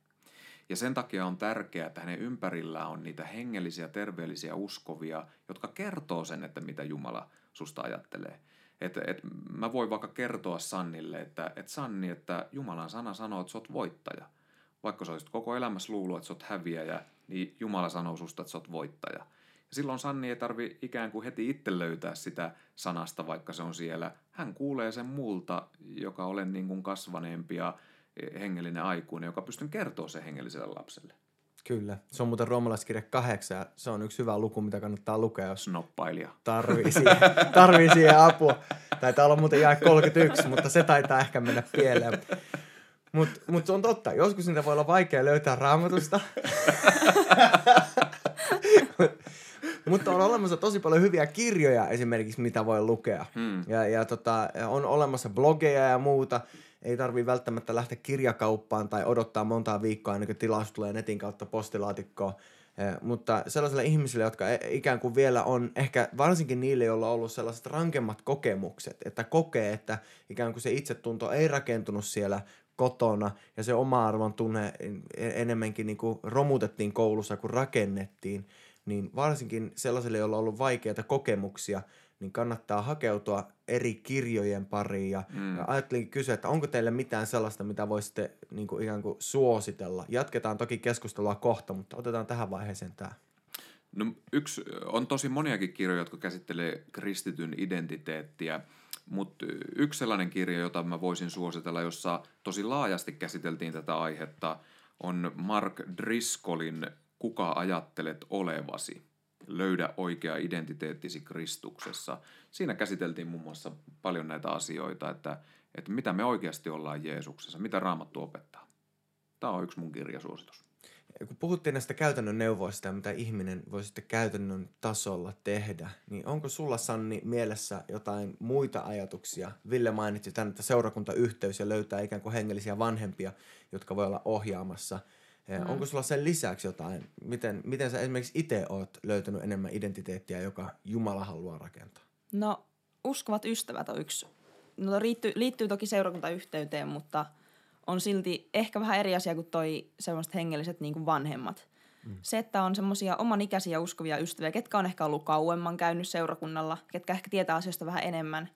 Ja sen takia on tärkeää, että hänen ympärillään on niitä hengellisiä, terveellisiä uskovia, jotka kertoo sen, että mitä Jumala susta ajattelee. Et, et mä voin vaikka kertoa Sannille, että et Sanni, että Jumalan sana sanoo, että sä oot voittaja. Vaikka sä olisit koko elämässä luullut, että sä oot häviäjä, niin Jumala sanoo susta, että sä oot voittaja. Ja silloin Sanni ei tarvi ikään kuin heti itse löytää sitä sanasta, vaikka se on siellä. Hän kuulee sen muulta, joka olen niin kuin kasvaneempi ja hengellinen aikuinen, joka pystyn kertoa sen hengelliselle lapselle. Kyllä. Se on muuten roomalaiskirja 8 ja se on yksi hyvä luku, mitä kannattaa lukea, jos Snoppailija. tarvii siihen, [LAUGHS] tarvii siihen apua. Taitaa olla muuten jää 31, mutta se taitaa ehkä mennä pieleen. Mutta mut se on totta. Joskus niitä voi olla vaikea löytää raamatusta. [LAUGHS] Mutta on olemassa tosi paljon hyviä kirjoja esimerkiksi, mitä voi lukea. Hmm. Ja, ja tota, on olemassa blogeja ja muuta. Ei tarvii välttämättä lähteä kirjakauppaan tai odottaa montaa viikkoa ennen kuin tilaus tulee netin kautta postilaatikkoon. Eh, mutta sellaisille ihmisille, jotka e, ikään kuin vielä on, ehkä varsinkin niille, joilla on ollut sellaiset rankemmat kokemukset, että kokee, että ikään kuin se itsetunto ei rakentunut siellä kotona ja se oma arvon tunne enemmänkin niin kuin romutettiin koulussa kuin rakennettiin, niin varsinkin sellaisille, joilla on ollut vaikeita kokemuksia, niin kannattaa hakeutua eri kirjojen pariin. Ja, mm. ja ajattelinkin kysyä, että onko teille mitään sellaista, mitä voisitte niin kuin ikään kuin suositella. Jatketaan toki keskustelua kohta, mutta otetaan tähän vaiheeseen tämä. No, yksi, on tosi moniakin kirjoja, jotka käsittelee kristityn identiteettiä, mutta yksi sellainen kirja, jota mä voisin suositella, jossa tosi laajasti käsiteltiin tätä aihetta, on Mark Driscollin Kuka ajattelet olevasi? Löydä oikea identiteettisi Kristuksessa. Siinä käsiteltiin muun muassa paljon näitä asioita, että, että mitä me oikeasti ollaan Jeesuksessa, mitä Raamattu opettaa. Tämä on yksi mun kirjasuositus. Kun puhuttiin näistä käytännön neuvoista mitä ihminen voi sitten käytännön tasolla tehdä, niin onko sulla Sanni mielessä jotain muita ajatuksia? Ville mainitsi tämän, että seurakuntayhteys ja löytää ikään kuin hengellisiä vanhempia, jotka voi olla ohjaamassa – Mm. Onko sulla sen lisäksi jotain? Miten, miten sä esimerkiksi itse oot löytänyt enemmän identiteettiä, joka Jumala haluaa rakentaa? No, uskovat ystävät on yksi. No, liittyy, liittyy toki seurakuntayhteyteen, mutta on silti ehkä vähän eri asia kuin toi sellaiset hengelliset niin kuin vanhemmat. Mm. Se, että on semmoisia oman ikäisiä uskovia ystäviä, ketkä on ehkä ollut kauemman käynyt seurakunnalla, ketkä ehkä tietää asioista vähän enemmän.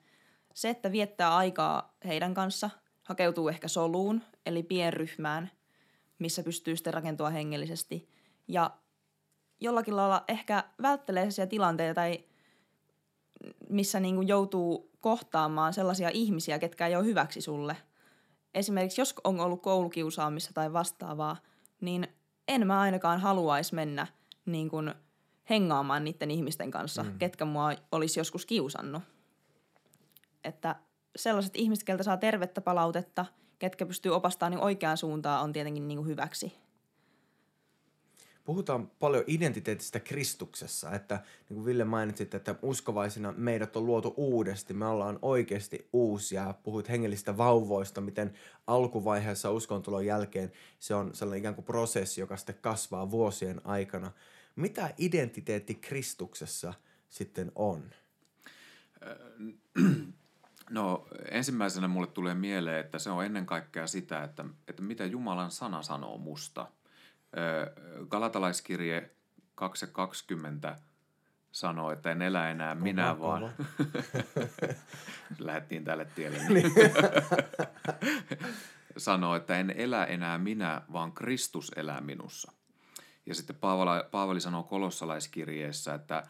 Se, että viettää aikaa heidän kanssa, hakeutuu ehkä soluun, eli pienryhmään – missä pystyy sitten rakentua hengellisesti. Ja jollakin lailla ehkä välttelee sellaisia tilanteita tai missä niin kuin joutuu kohtaamaan sellaisia ihmisiä, ketkä ei ole hyväksi sulle. Esimerkiksi jos on ollut koulukiusaamissa tai vastaavaa, niin en mä ainakaan haluaisi mennä niin kuin hengaamaan niiden ihmisten kanssa, mm. ketkä mua olisi joskus kiusannut. Että sellaiset ihmiset, keltä saa tervettä palautetta – ketkä pystyy opastamaan niin oikeaan suuntaan, on tietenkin niin kuin hyväksi. Puhutaan paljon identiteetistä Kristuksessa, että niin kuin Ville mainitsit, että uskovaisina meidät on luotu uudesti, me ollaan oikeasti uusia. Puhuit hengellistä vauvoista, miten alkuvaiheessa uskontulon jälkeen se on sellainen ikään kuin prosessi, joka sitten kasvaa vuosien aikana. Mitä identiteetti Kristuksessa sitten on? No ensimmäisenä mulle tulee mieleen, että se on ennen kaikkea sitä, että, että mitä Jumalan sana sanoo musta. Galatalaiskirje 2.20 sanoo, että en elä enää minä, kova, vaan... [LAUGHS] Lähettiin tälle tielle. Niin. [LAUGHS] sanoo, että en elä enää minä, vaan Kristus elää minussa. Ja sitten Paavali, Paavali sanoo kolossalaiskirjeessä, että,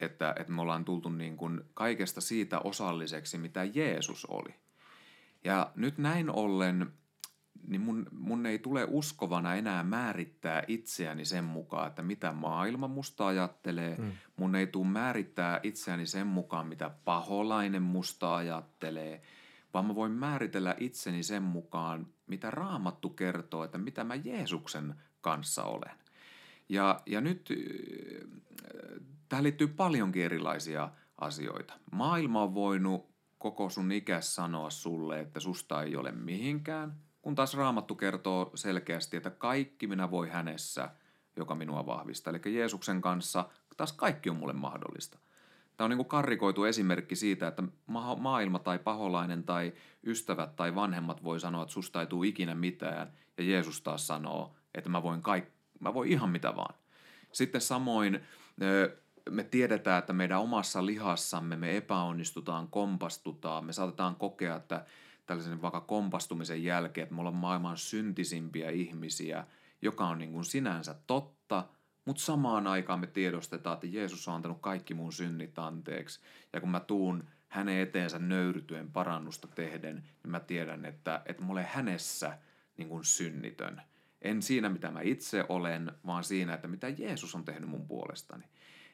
että, että me ollaan tultu niin kuin kaikesta siitä osalliseksi, mitä Jeesus oli. Ja nyt näin ollen niin mun, mun ei tule uskovana enää määrittää itseäni sen mukaan, että mitä maailma musta ajattelee. Mm. Mun ei tule määrittää itseäni sen mukaan, mitä paholainen musta ajattelee, vaan mä voin määritellä itseni sen mukaan, mitä raamattu kertoo, että mitä mä Jeesuksen kanssa olen. Ja, ja nyt äh, tähän liittyy paljonkin erilaisia asioita. Maailma on voinut koko sun ikäs sanoa sulle, että susta ei ole mihinkään – kun taas Raamattu kertoo selkeästi, että kaikki minä voi hänessä, joka minua vahvistaa. Eli Jeesuksen kanssa taas kaikki on mulle mahdollista. Tämä on niin kuin karrikoitu esimerkki siitä, että maailma tai paholainen tai ystävät tai vanhemmat voi sanoa, että susta ei tule ikinä mitään. Ja Jeesus taas sanoo, että mä voin, kaik- mä voin ihan mitä vaan. Sitten samoin me tiedetään, että meidän omassa lihassamme me epäonnistutaan, kompastutaan, me saatetaan kokea, että tällaisen vaikka kompastumisen jälkeen, että me ollaan maailman syntisimpiä ihmisiä, joka on niin kuin sinänsä totta, mutta samaan aikaan me tiedostetaan, että Jeesus on antanut kaikki mun synnit anteeksi. Ja kun mä tuun hänen eteensä nöyrytyen parannusta tehden, niin mä tiedän, että, että mä olen hänessä niin kuin synnitön. En siinä, mitä mä itse olen, vaan siinä, että mitä Jeesus on tehnyt mun puolestani.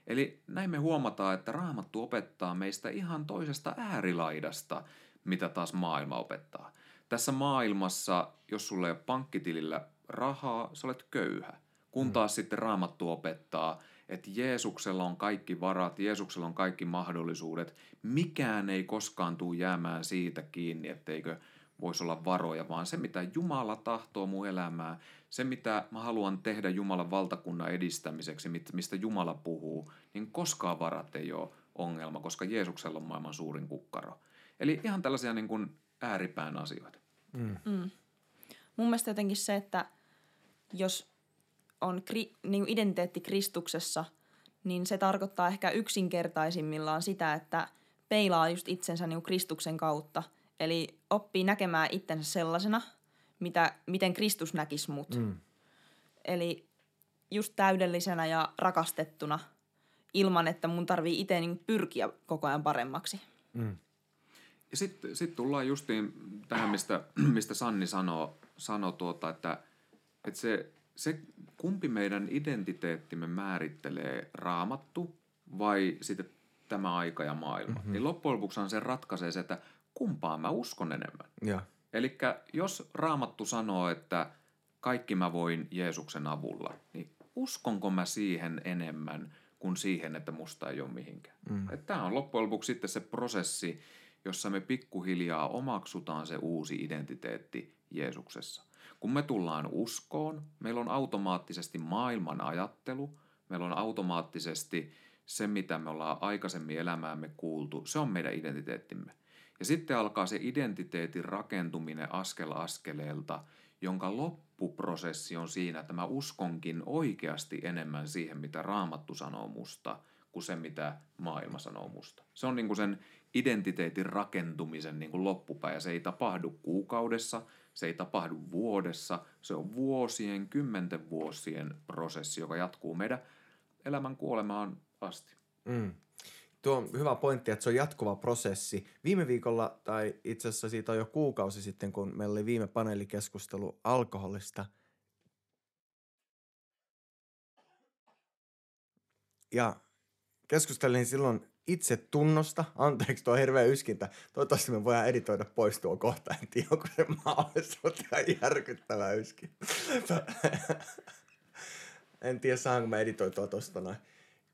Eli näin me huomataan, että Raamattu opettaa meistä ihan toisesta äärilaidasta – mitä taas maailma opettaa. Tässä maailmassa, jos sulla ei ole pankkitilillä rahaa, sä olet köyhä. Kun mm. taas mm. sitten Raamattu opettaa, että Jeesuksella on kaikki varat, Jeesuksella on kaikki mahdollisuudet. Mikään ei koskaan tule jäämään siitä kiinni, etteikö voisi olla varoja, vaan se, mitä Jumala tahtoo mun elämää, se, mitä mä haluan tehdä Jumalan valtakunnan edistämiseksi, mistä Jumala puhuu, niin koskaan varat ei ole ongelma, koska Jeesuksella on maailman suurin kukkaro. Eli ihan tällaisia niin kuin ääripään asioita. Mm. Mm. Mun mielestä jotenkin se, että jos on kri, niin kuin identiteetti Kristuksessa, niin se tarkoittaa ehkä yksinkertaisimmillaan sitä, että peilaa just itsensä niin kuin Kristuksen kautta. Eli oppii näkemään itsensä sellaisena, mitä, miten Kristus näkisi mut. Mm. Eli just täydellisenä ja rakastettuna ilman, että mun tarvii itse niin pyrkiä koko ajan paremmaksi. Mm. Ja sitten sit tullaan justiin tähän, mistä, [CLEARS THROAT] mistä Sanni sanoo, sanoo tuota, että, että se, se, kumpi meidän identiteettimme määrittelee raamattu vai sitten tämä aika ja maailma. Mm-hmm. Niin loppujen lopuksi se ratkaisee se, että kumpaan mä uskon enemmän. Eli jos raamattu sanoo, että kaikki mä voin Jeesuksen avulla, niin uskonko mä siihen enemmän kuin siihen, että musta ei ole mihinkään. Mm. Tämä on loppujen lopuksi sitten se prosessi, jossa me pikkuhiljaa omaksutaan se uusi identiteetti Jeesuksessa. Kun me tullaan uskoon, meillä on automaattisesti maailman ajattelu, meillä on automaattisesti se, mitä me ollaan aikaisemmin elämäämme kuultu, se on meidän identiteettimme. Ja sitten alkaa se identiteetin rakentuminen askel askeleelta, jonka loppuprosessi on siinä, että mä uskonkin oikeasti enemmän siihen, mitä Raamattu sanoo musta, kuin se, mitä maailma sanoo musta. Se on niin kuin sen identiteetin rakentumisen niin kuin loppupäin. Se ei tapahdu kuukaudessa, se ei tapahdu vuodessa, se on vuosien, kymmenten vuosien prosessi, joka jatkuu meidän elämän kuolemaan asti. Mm. Tuo on hyvä pointti, että se on jatkuva prosessi. Viime viikolla, tai itse asiassa siitä on jo kuukausi sitten, kun meillä oli viime paneelikeskustelu alkoholista. Ja keskustelin silloin itse tunnosta. Anteeksi, tuo hirveä yskintä. Toivottavasti me voidaan editoida pois tuo kohta. En tiedä, onko se mahdollista, ihan järkyttävä yskin. en tiedä, saanko mä editoitua tuosta noin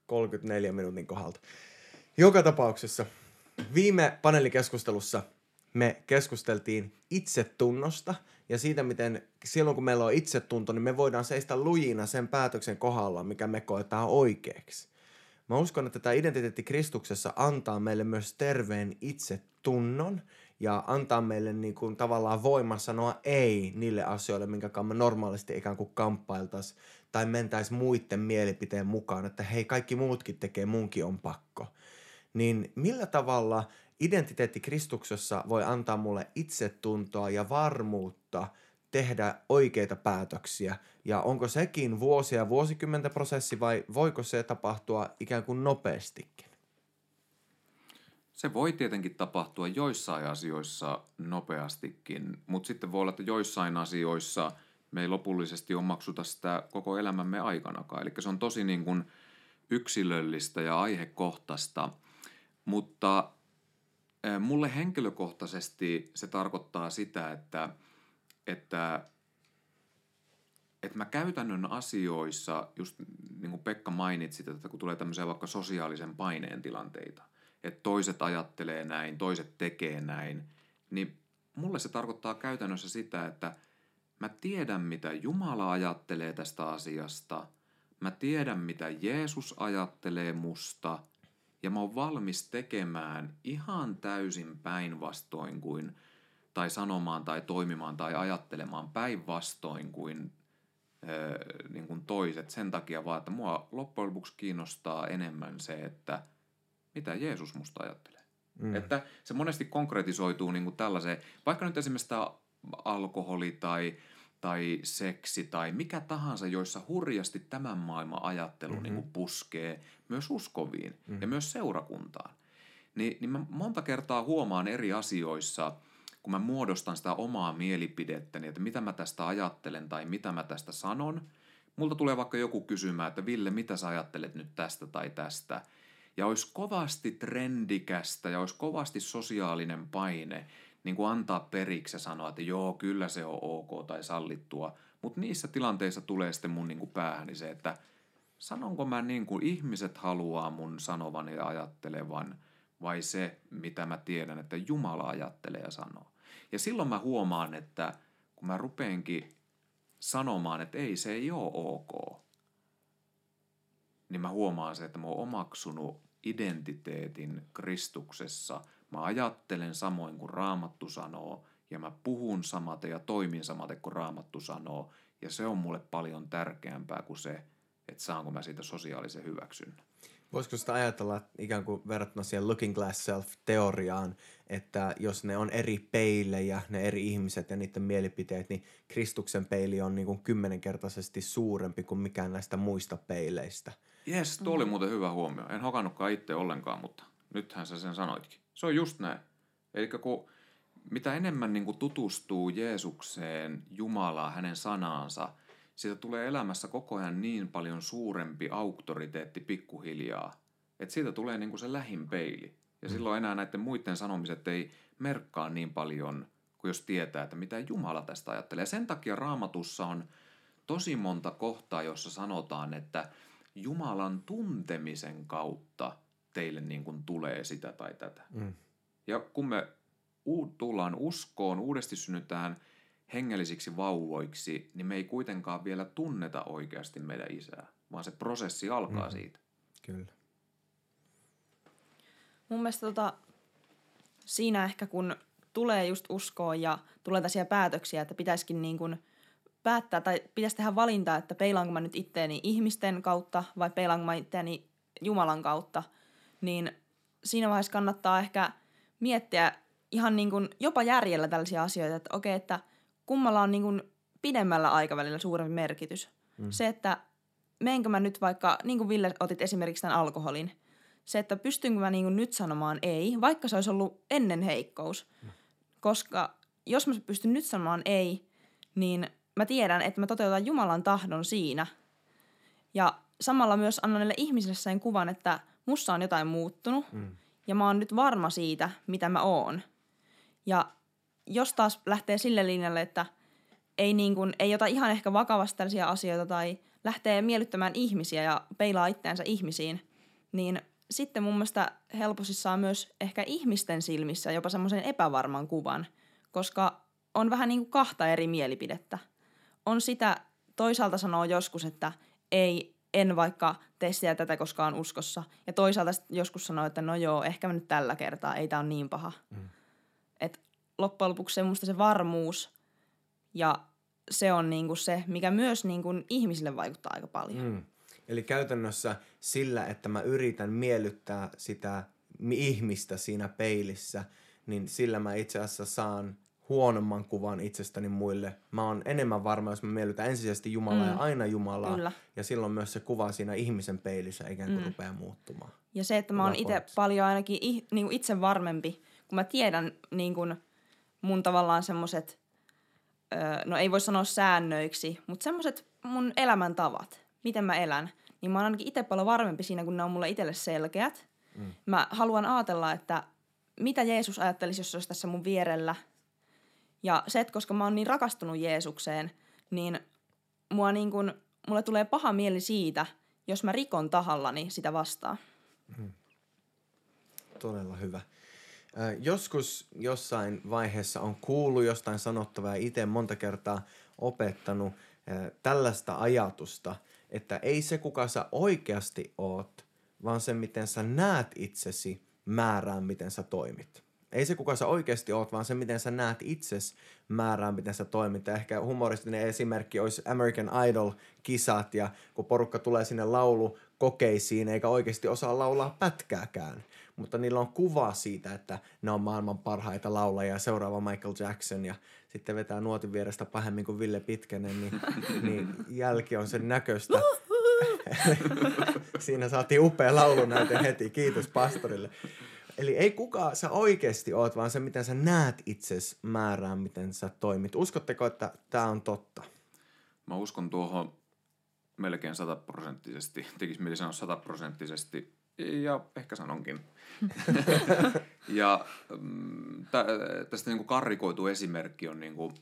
34 minuutin kohdalta. Joka tapauksessa viime paneelikeskustelussa me keskusteltiin itsetunnosta ja siitä, miten silloin kun meillä on itsetunto, niin me voidaan seistä lujina sen päätöksen kohdalla, mikä me koetaan oikeaksi. Mä uskon, että tämä identiteetti Kristuksessa antaa meille myös terveen itsetunnon ja antaa meille niin kuin tavallaan voima sanoa ei niille asioille, minkä me normaalisti ikään kuin kamppailtaisiin tai mentäisi muiden mielipiteen mukaan, että hei, kaikki muutkin tekee, munkin on pakko. Niin millä tavalla identiteetti Kristuksessa voi antaa mulle itsetuntoa ja varmuutta tehdä oikeita päätöksiä? Ja onko sekin vuosia ja vuosikymmenten prosessi vai voiko se tapahtua ikään kuin nopeastikin? Se voi tietenkin tapahtua joissain asioissa nopeastikin, mutta sitten voi olla, että joissain asioissa me ei lopullisesti omaksuta sitä koko elämämme aikanakaan. Eli se on tosi niin kuin yksilöllistä ja aihekohtaista, mutta mulle henkilökohtaisesti se tarkoittaa sitä, että, että, että mä käytännön asioissa, just niin kuin Pekka mainitsi, että kun tulee tämmöisiä vaikka sosiaalisen paineen tilanteita, että toiset ajattelee näin, toiset tekee näin, niin mulle se tarkoittaa käytännössä sitä, että mä tiedän, mitä Jumala ajattelee tästä asiasta, mä tiedän, mitä Jeesus ajattelee musta, ja mä oon valmis tekemään ihan täysin päinvastoin kuin, tai sanomaan tai toimimaan tai ajattelemaan päinvastoin kuin, öö, niin kuin toiset sen takia vaan, että mua loppujen lopuksi kiinnostaa enemmän se, että – mitä Jeesus musta ajattelee. Mm. Että se monesti konkretisoituu niin kuin tällaiseen, vaikka nyt esimerkiksi tämä alkoholi tai, tai seksi tai mikä tahansa, joissa hurjasti tämän maailman ajattelu mm-hmm. niin kuin puskee myös uskoviin mm-hmm. ja myös seurakuntaan. Niin, niin mä monta kertaa huomaan eri asioissa, kun mä muodostan sitä omaa mielipidettäni, että mitä mä tästä ajattelen tai mitä mä tästä sanon. Multa tulee vaikka joku kysymään, että Ville, mitä sä ajattelet nyt tästä tai tästä – ja olisi kovasti trendikästä ja olisi kovasti sosiaalinen paine niin kuin antaa periksi ja sanoa, että joo, kyllä se on ok tai sallittua. Mutta niissä tilanteissa tulee sitten mun niin kuin päähäni se, että sanonko mä niin kuin ihmiset haluaa mun sanovan ja ajattelevan vai se, mitä mä tiedän, että Jumala ajattelee ja sanoo. Ja silloin mä huomaan, että kun mä rupeenkin sanomaan, että ei, se ei ole ok, niin mä huomaan se, että mä oon omaksunut identiteetin Kristuksessa. Mä ajattelen samoin kuin Raamattu sanoo, ja mä puhun samaten ja toimin samaten kuin Raamattu sanoo, ja se on mulle paljon tärkeämpää kuin se, että saanko mä siitä sosiaalisen hyväksynnän. Voisiko sitä ajatella ikään kuin verrattuna siihen looking glass self-teoriaan, että jos ne on eri peilejä, ne eri ihmiset ja niiden mielipiteet, niin Kristuksen peili on niin kuin kymmenenkertaisesti suurempi kuin mikään näistä muista peileistä – Jes, tuo oli muuten hyvä huomio. En hokannutkaan itse ollenkaan, mutta nythän sä sen sanoitkin. Se on just näin. Eli kun mitä enemmän niin kuin tutustuu Jeesukseen, Jumalaa, hänen sanaansa, siitä tulee elämässä koko ajan niin paljon suurempi auktoriteetti pikkuhiljaa, että siitä tulee niin kuin se lähin peili. Ja mm. silloin enää näiden muiden sanomiset ei merkkaa niin paljon, kuin jos tietää, että mitä Jumala tästä ajattelee. Ja sen takia raamatussa on tosi monta kohtaa, jossa sanotaan, että – Jumalan tuntemisen kautta teille niin kuin tulee sitä tai tätä. Mm. Ja kun me u- tullaan uskoon, uudesti synnytään hengellisiksi vauvoiksi, niin me ei kuitenkaan vielä tunneta oikeasti meidän isää, vaan se prosessi alkaa mm. siitä. Kyllä. Mun mielestä tota, siinä ehkä kun tulee just uskoa ja tulee tällaisia päätöksiä, että pitäisikin niin kuin – päättää tai pitäisi tehdä valinta, että peilaanko mä nyt itteeni ihmisten kautta vai peilaanko mä itteeni Jumalan kautta, niin siinä vaiheessa kannattaa ehkä miettiä ihan niin kuin jopa järjellä tällaisia asioita, että okei, että kummalla on niin kuin pidemmällä aikavälillä suurempi merkitys. Mm. Se, että meenkö mä nyt vaikka, niin kuin Ville otit esimerkiksi tämän alkoholin, se, että pystynkö mä niin kuin nyt sanomaan ei, vaikka se olisi ollut ennen heikkous. Mm. Koska jos mä pystyn nyt sanomaan ei, niin mä tiedän, että mä toteutan Jumalan tahdon siinä. Ja samalla myös annan niille ihmisille sen kuvan, että mussa on jotain muuttunut mm. ja mä oon nyt varma siitä, mitä mä oon. Ja jos taas lähtee sille linjalle, että ei, niin kuin, ei ota ihan ehkä vakavasti tällaisia asioita tai lähtee miellyttämään ihmisiä ja peilaa itseänsä ihmisiin, niin sitten mun mielestä helposti saa myös ehkä ihmisten silmissä jopa semmoisen epävarman kuvan, koska on vähän niin kuin kahta eri mielipidettä. On sitä, toisaalta sanoo joskus, että ei, en vaikka tee sitä tätä koskaan uskossa. Ja toisaalta joskus sanoo, että no joo, ehkä mä nyt tällä kertaa, ei tämä ole niin paha. Mm. Et loppujen lopuksi se, se varmuus ja se on niinku se, mikä myös niinku ihmisille vaikuttaa aika paljon. Mm. Eli käytännössä sillä, että mä yritän miellyttää sitä ihmistä siinä peilissä, niin sillä mä itse asiassa saan huonomman kuvan itsestäni muille. Mä oon enemmän varma, jos mä miellytän ensisijaisesti Jumalaa mm. ja aina Jumalaa. Kyllä. Ja silloin myös se kuva siinä ihmisen peilissä ikään kuin mm. rupeaa muuttumaan. Ja se, että mä oon itse paljon ainakin niin kuin itse varmempi, kun mä tiedän niin kuin mun tavallaan semmoset, no ei voi sanoa säännöiksi, mutta semmoset mun elämäntavat, miten mä elän, niin mä oon ainakin itse paljon varmempi siinä, kun ne on mulle itselle selkeät. Mm. Mä haluan ajatella, että mitä Jeesus ajattelisi, jos se olisi tässä mun vierellä – ja se, että koska mä oon niin rakastunut Jeesukseen, niin mua niin kun, mulle tulee paha mieli siitä, jos mä rikon tahallani sitä vastaan. Hmm. Todella hyvä. Äh, joskus jossain vaiheessa on kuullut jostain sanottavaa ja itse monta kertaa opettanut äh, tällaista ajatusta, että ei se kuka sä oikeasti oot, vaan se miten sä näet itsesi määrää, miten sä toimit. Ei se kuka sä oikeasti oot, vaan se miten sä näet itses määrää, miten sä toimit. Ja ehkä humoristinen esimerkki olisi American Idol-kisat ja kun porukka tulee sinne laulu kokeisiin eikä oikeasti osaa laulaa pätkääkään. Mutta niillä on kuva siitä, että ne on maailman parhaita laulajia, seuraava Michael Jackson ja sitten vetää nuotin vierestä pahemmin kuin Ville Pitkänen, niin, [LAUGHS] niin jälki on sen näköistä. [LAUGHS] Siinä saatiin upea laulunäyte heti, kiitos pastorille. Eli ei kuka sä oikeasti oot, vaan se, miten sä näet itses määrää, miten sä toimit. Uskotteko, että tämä on totta? Mä uskon tuohon melkein sataprosenttisesti. Tekisi mieli sanoa sataprosenttisesti. Ja ehkä sanonkin. [LAUGHS] ja mm, tä, tästä niin kuin karrikoitu esimerkki on niin kuin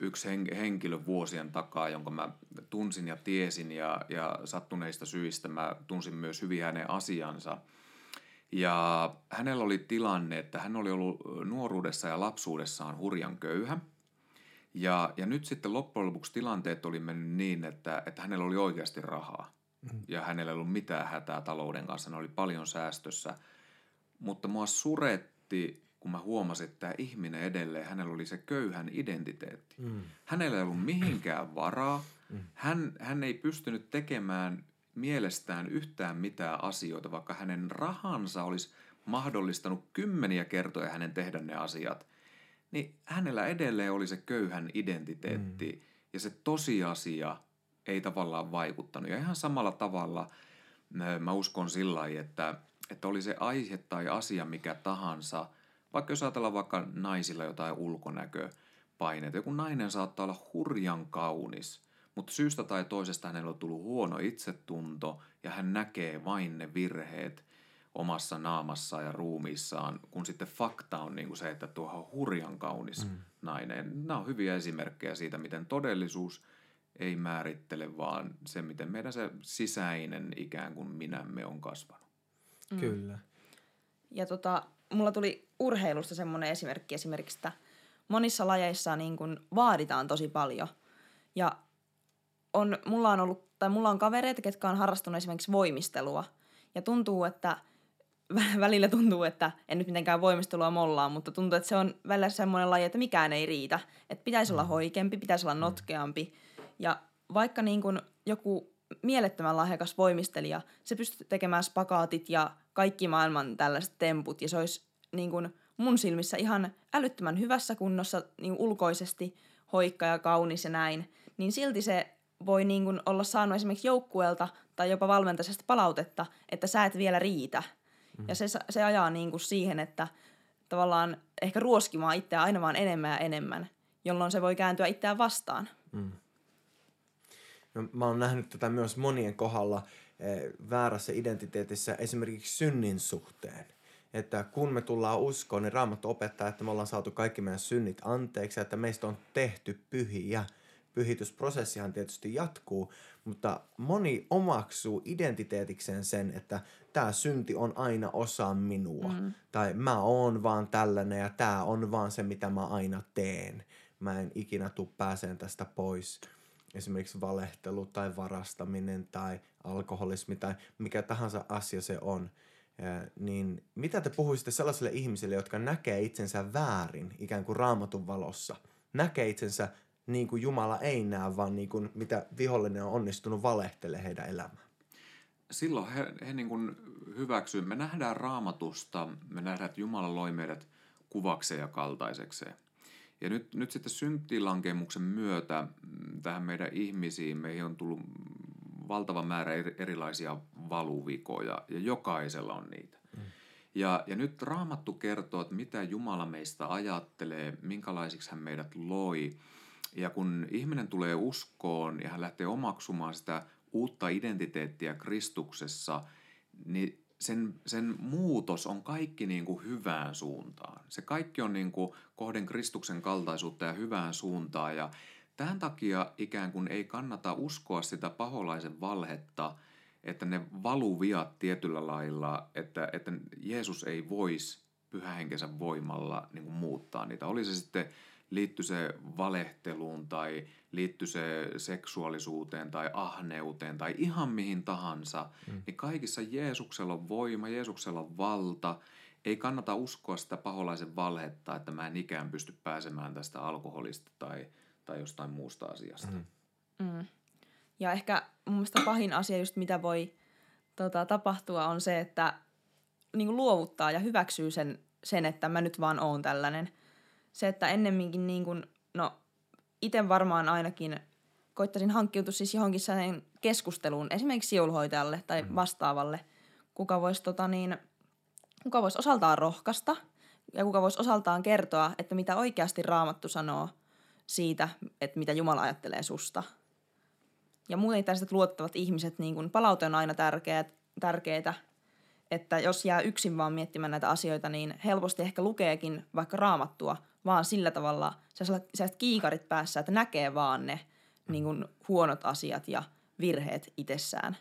yksi henkilö vuosien takaa, jonka mä tunsin ja tiesin ja, ja sattuneista syistä mä tunsin myös hyvin hänen asiansa – ja hänellä oli tilanne, että hän oli ollut nuoruudessa ja lapsuudessaan hurjan köyhä. Ja, ja nyt sitten loppujen lopuksi tilanteet oli mennyt niin, että, että hänellä oli oikeasti rahaa. Mm. Ja hänellä ei ollut mitään hätää talouden kanssa, ne oli paljon säästössä. Mutta mua suretti, kun mä huomasin, että tämä ihminen edelleen, hänellä oli se köyhän identiteetti. Mm. Hänellä ei ollut mihinkään varaa. Mm. Hän, hän ei pystynyt tekemään mielestään yhtään mitään asioita, vaikka hänen rahansa olisi mahdollistanut kymmeniä kertoja hänen tehdä ne asiat, niin hänellä edelleen oli se köyhän identiteetti mm. ja se tosiasia ei tavallaan vaikuttanut. Ja ihan samalla tavalla mä uskon sillä lailla, että, että oli se aihe tai asia mikä tahansa, vaikka jos ajatellaan vaikka naisilla jotain ulkonäköpaineita, joku nainen saattaa olla hurjan kaunis – mutta syystä tai toisesta hänellä on tullut huono itsetunto ja hän näkee vain ne virheet omassa naamassaan ja ruumiissaan, kun sitten fakta on niin kuin se, että tuo on hurjan kaunis mm. nainen. Nämä on hyviä esimerkkejä siitä, miten todellisuus ei määrittele, vaan se, miten meidän se sisäinen ikään kuin minämme on kasvanut. Mm. Kyllä. Ja tota, mulla tuli urheilusta semmoinen esimerkki esimerkiksi, että monissa lajeissa niin kuin vaaditaan tosi paljon. Ja on, mulla on ollut, tai mulla on kavereita, ketkä on harrastunut esimerkiksi voimistelua. Ja tuntuu, että [LAUGHS] välillä tuntuu, että en nyt mitenkään voimistelua mollaa, mutta tuntuu, että se on välillä semmoinen laji, että mikään ei riitä. Että pitäisi olla mm. hoikempi, pitäisi olla mm. notkeampi. Ja vaikka niin kuin joku mielettömän lahjakas voimistelija, se pystyy tekemään spakaatit ja kaikki maailman tällaiset temput, ja se olisi niin kuin mun silmissä ihan älyttömän hyvässä kunnossa niin ulkoisesti, hoikka ja kaunis ja näin, niin silti se voi niin kuin olla saanut esimerkiksi joukkueelta tai jopa valmentajasta palautetta, että sä et vielä riitä. Mm. Ja se, se ajaa niin kuin siihen, että tavallaan ehkä ruoskimaan itseä aina vaan enemmän ja enemmän, jolloin se voi kääntyä itseään vastaan. Mm. No, mä oon nähnyt tätä myös monien kohdalla eh, väärässä identiteetissä esimerkiksi synnin suhteen. Että kun me tullaan uskoon, niin Raamattu opettaa, että me ollaan saatu kaikki meidän synnit anteeksi, että meistä on tehty pyhiä – pyhitysprosessihan tietysti jatkuu, mutta moni omaksuu identiteetikseen sen, että tämä synti on aina osa minua. Mm. Tai mä oon vaan tällainen ja tämä on vaan se, mitä mä aina teen. Mä en ikinä tuu pääseen tästä pois. Esimerkiksi valehtelu tai varastaminen tai alkoholismi tai mikä tahansa asia se on. Ja, niin mitä te puhuisitte sellaisille ihmisille, jotka näkee itsensä väärin ikään kuin raamatun valossa? Näkee itsensä niin kuin Jumala ei näe, vaan niin kuin mitä vihollinen on onnistunut valehtele heidän elämään. Silloin he, he niin kuin hyväksyy. Me nähdään raamatusta, me nähdään, että Jumala loi meidät kuvakseen ja kaltaisekseen. Ja nyt, nyt sitten syntilankemuksen myötä mm, tähän meidän ihmisiin, meihin on tullut valtava määrä erilaisia valuvikoja, ja jokaisella on niitä. Mm. Ja, ja nyt Raamattu kertoo, että mitä Jumala meistä ajattelee, minkälaisiksi hän meidät loi – ja kun ihminen tulee uskoon ja hän lähtee omaksumaan sitä uutta identiteettiä Kristuksessa, niin sen, sen muutos on kaikki niin kuin hyvään suuntaan. Se kaikki on niin kuin kohden Kristuksen kaltaisuutta ja hyvään suuntaan. Ja tämän takia ikään kuin ei kannata uskoa sitä paholaisen valhetta, että ne valuviat tietyllä lailla, että, että Jeesus ei voisi pyhähenkensä voimalla niin kuin muuttaa niitä. Oli se sitten liittyy se valehteluun tai liittyy se seksuaalisuuteen tai ahneuteen tai ihan mihin tahansa, mm. niin kaikissa Jeesuksella on voima, Jeesuksella on valta. Ei kannata uskoa sitä paholaisen valhetta, että mä en ikään pysty pääsemään tästä alkoholista tai, tai jostain muusta asiasta. Mm. Mm. Ja ehkä mun mielestä pahin asia just mitä voi tota, tapahtua on se, että niin luovuttaa ja hyväksyy sen, sen, että mä nyt vaan oon tällainen – se, että ennemminkin niin kuin, no itse varmaan ainakin koittaisin hankkiutua siis johonkin sellainen keskusteluun, esimerkiksi siulhoitajalle tai mm. vastaavalle, kuka voisi tota niin, kuka voisi osaltaan rohkaista ja kuka voisi osaltaan kertoa, että mitä oikeasti Raamattu sanoo siitä, että mitä Jumala ajattelee susta. Ja muuten tällaiset luottavat ihmiset, niin kuin palaute on aina tärkeää, tärkeää, että jos jää yksin vaan miettimään näitä asioita, niin helposti ehkä lukeekin vaikka raamattua, vaan sillä tavalla sellaiset kiikarit päässä, että näkee vaan ne niin kuin huonot asiat ja virheet itsessään.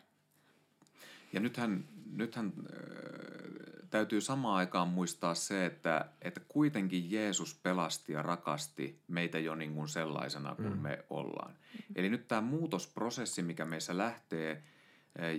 Ja nythän, nythän äh, täytyy samaan aikaan muistaa se, että, että kuitenkin Jeesus pelasti ja rakasti meitä jo niin kuin sellaisena kuin mm. me ollaan. Eli nyt tämä muutosprosessi, mikä meissä lähtee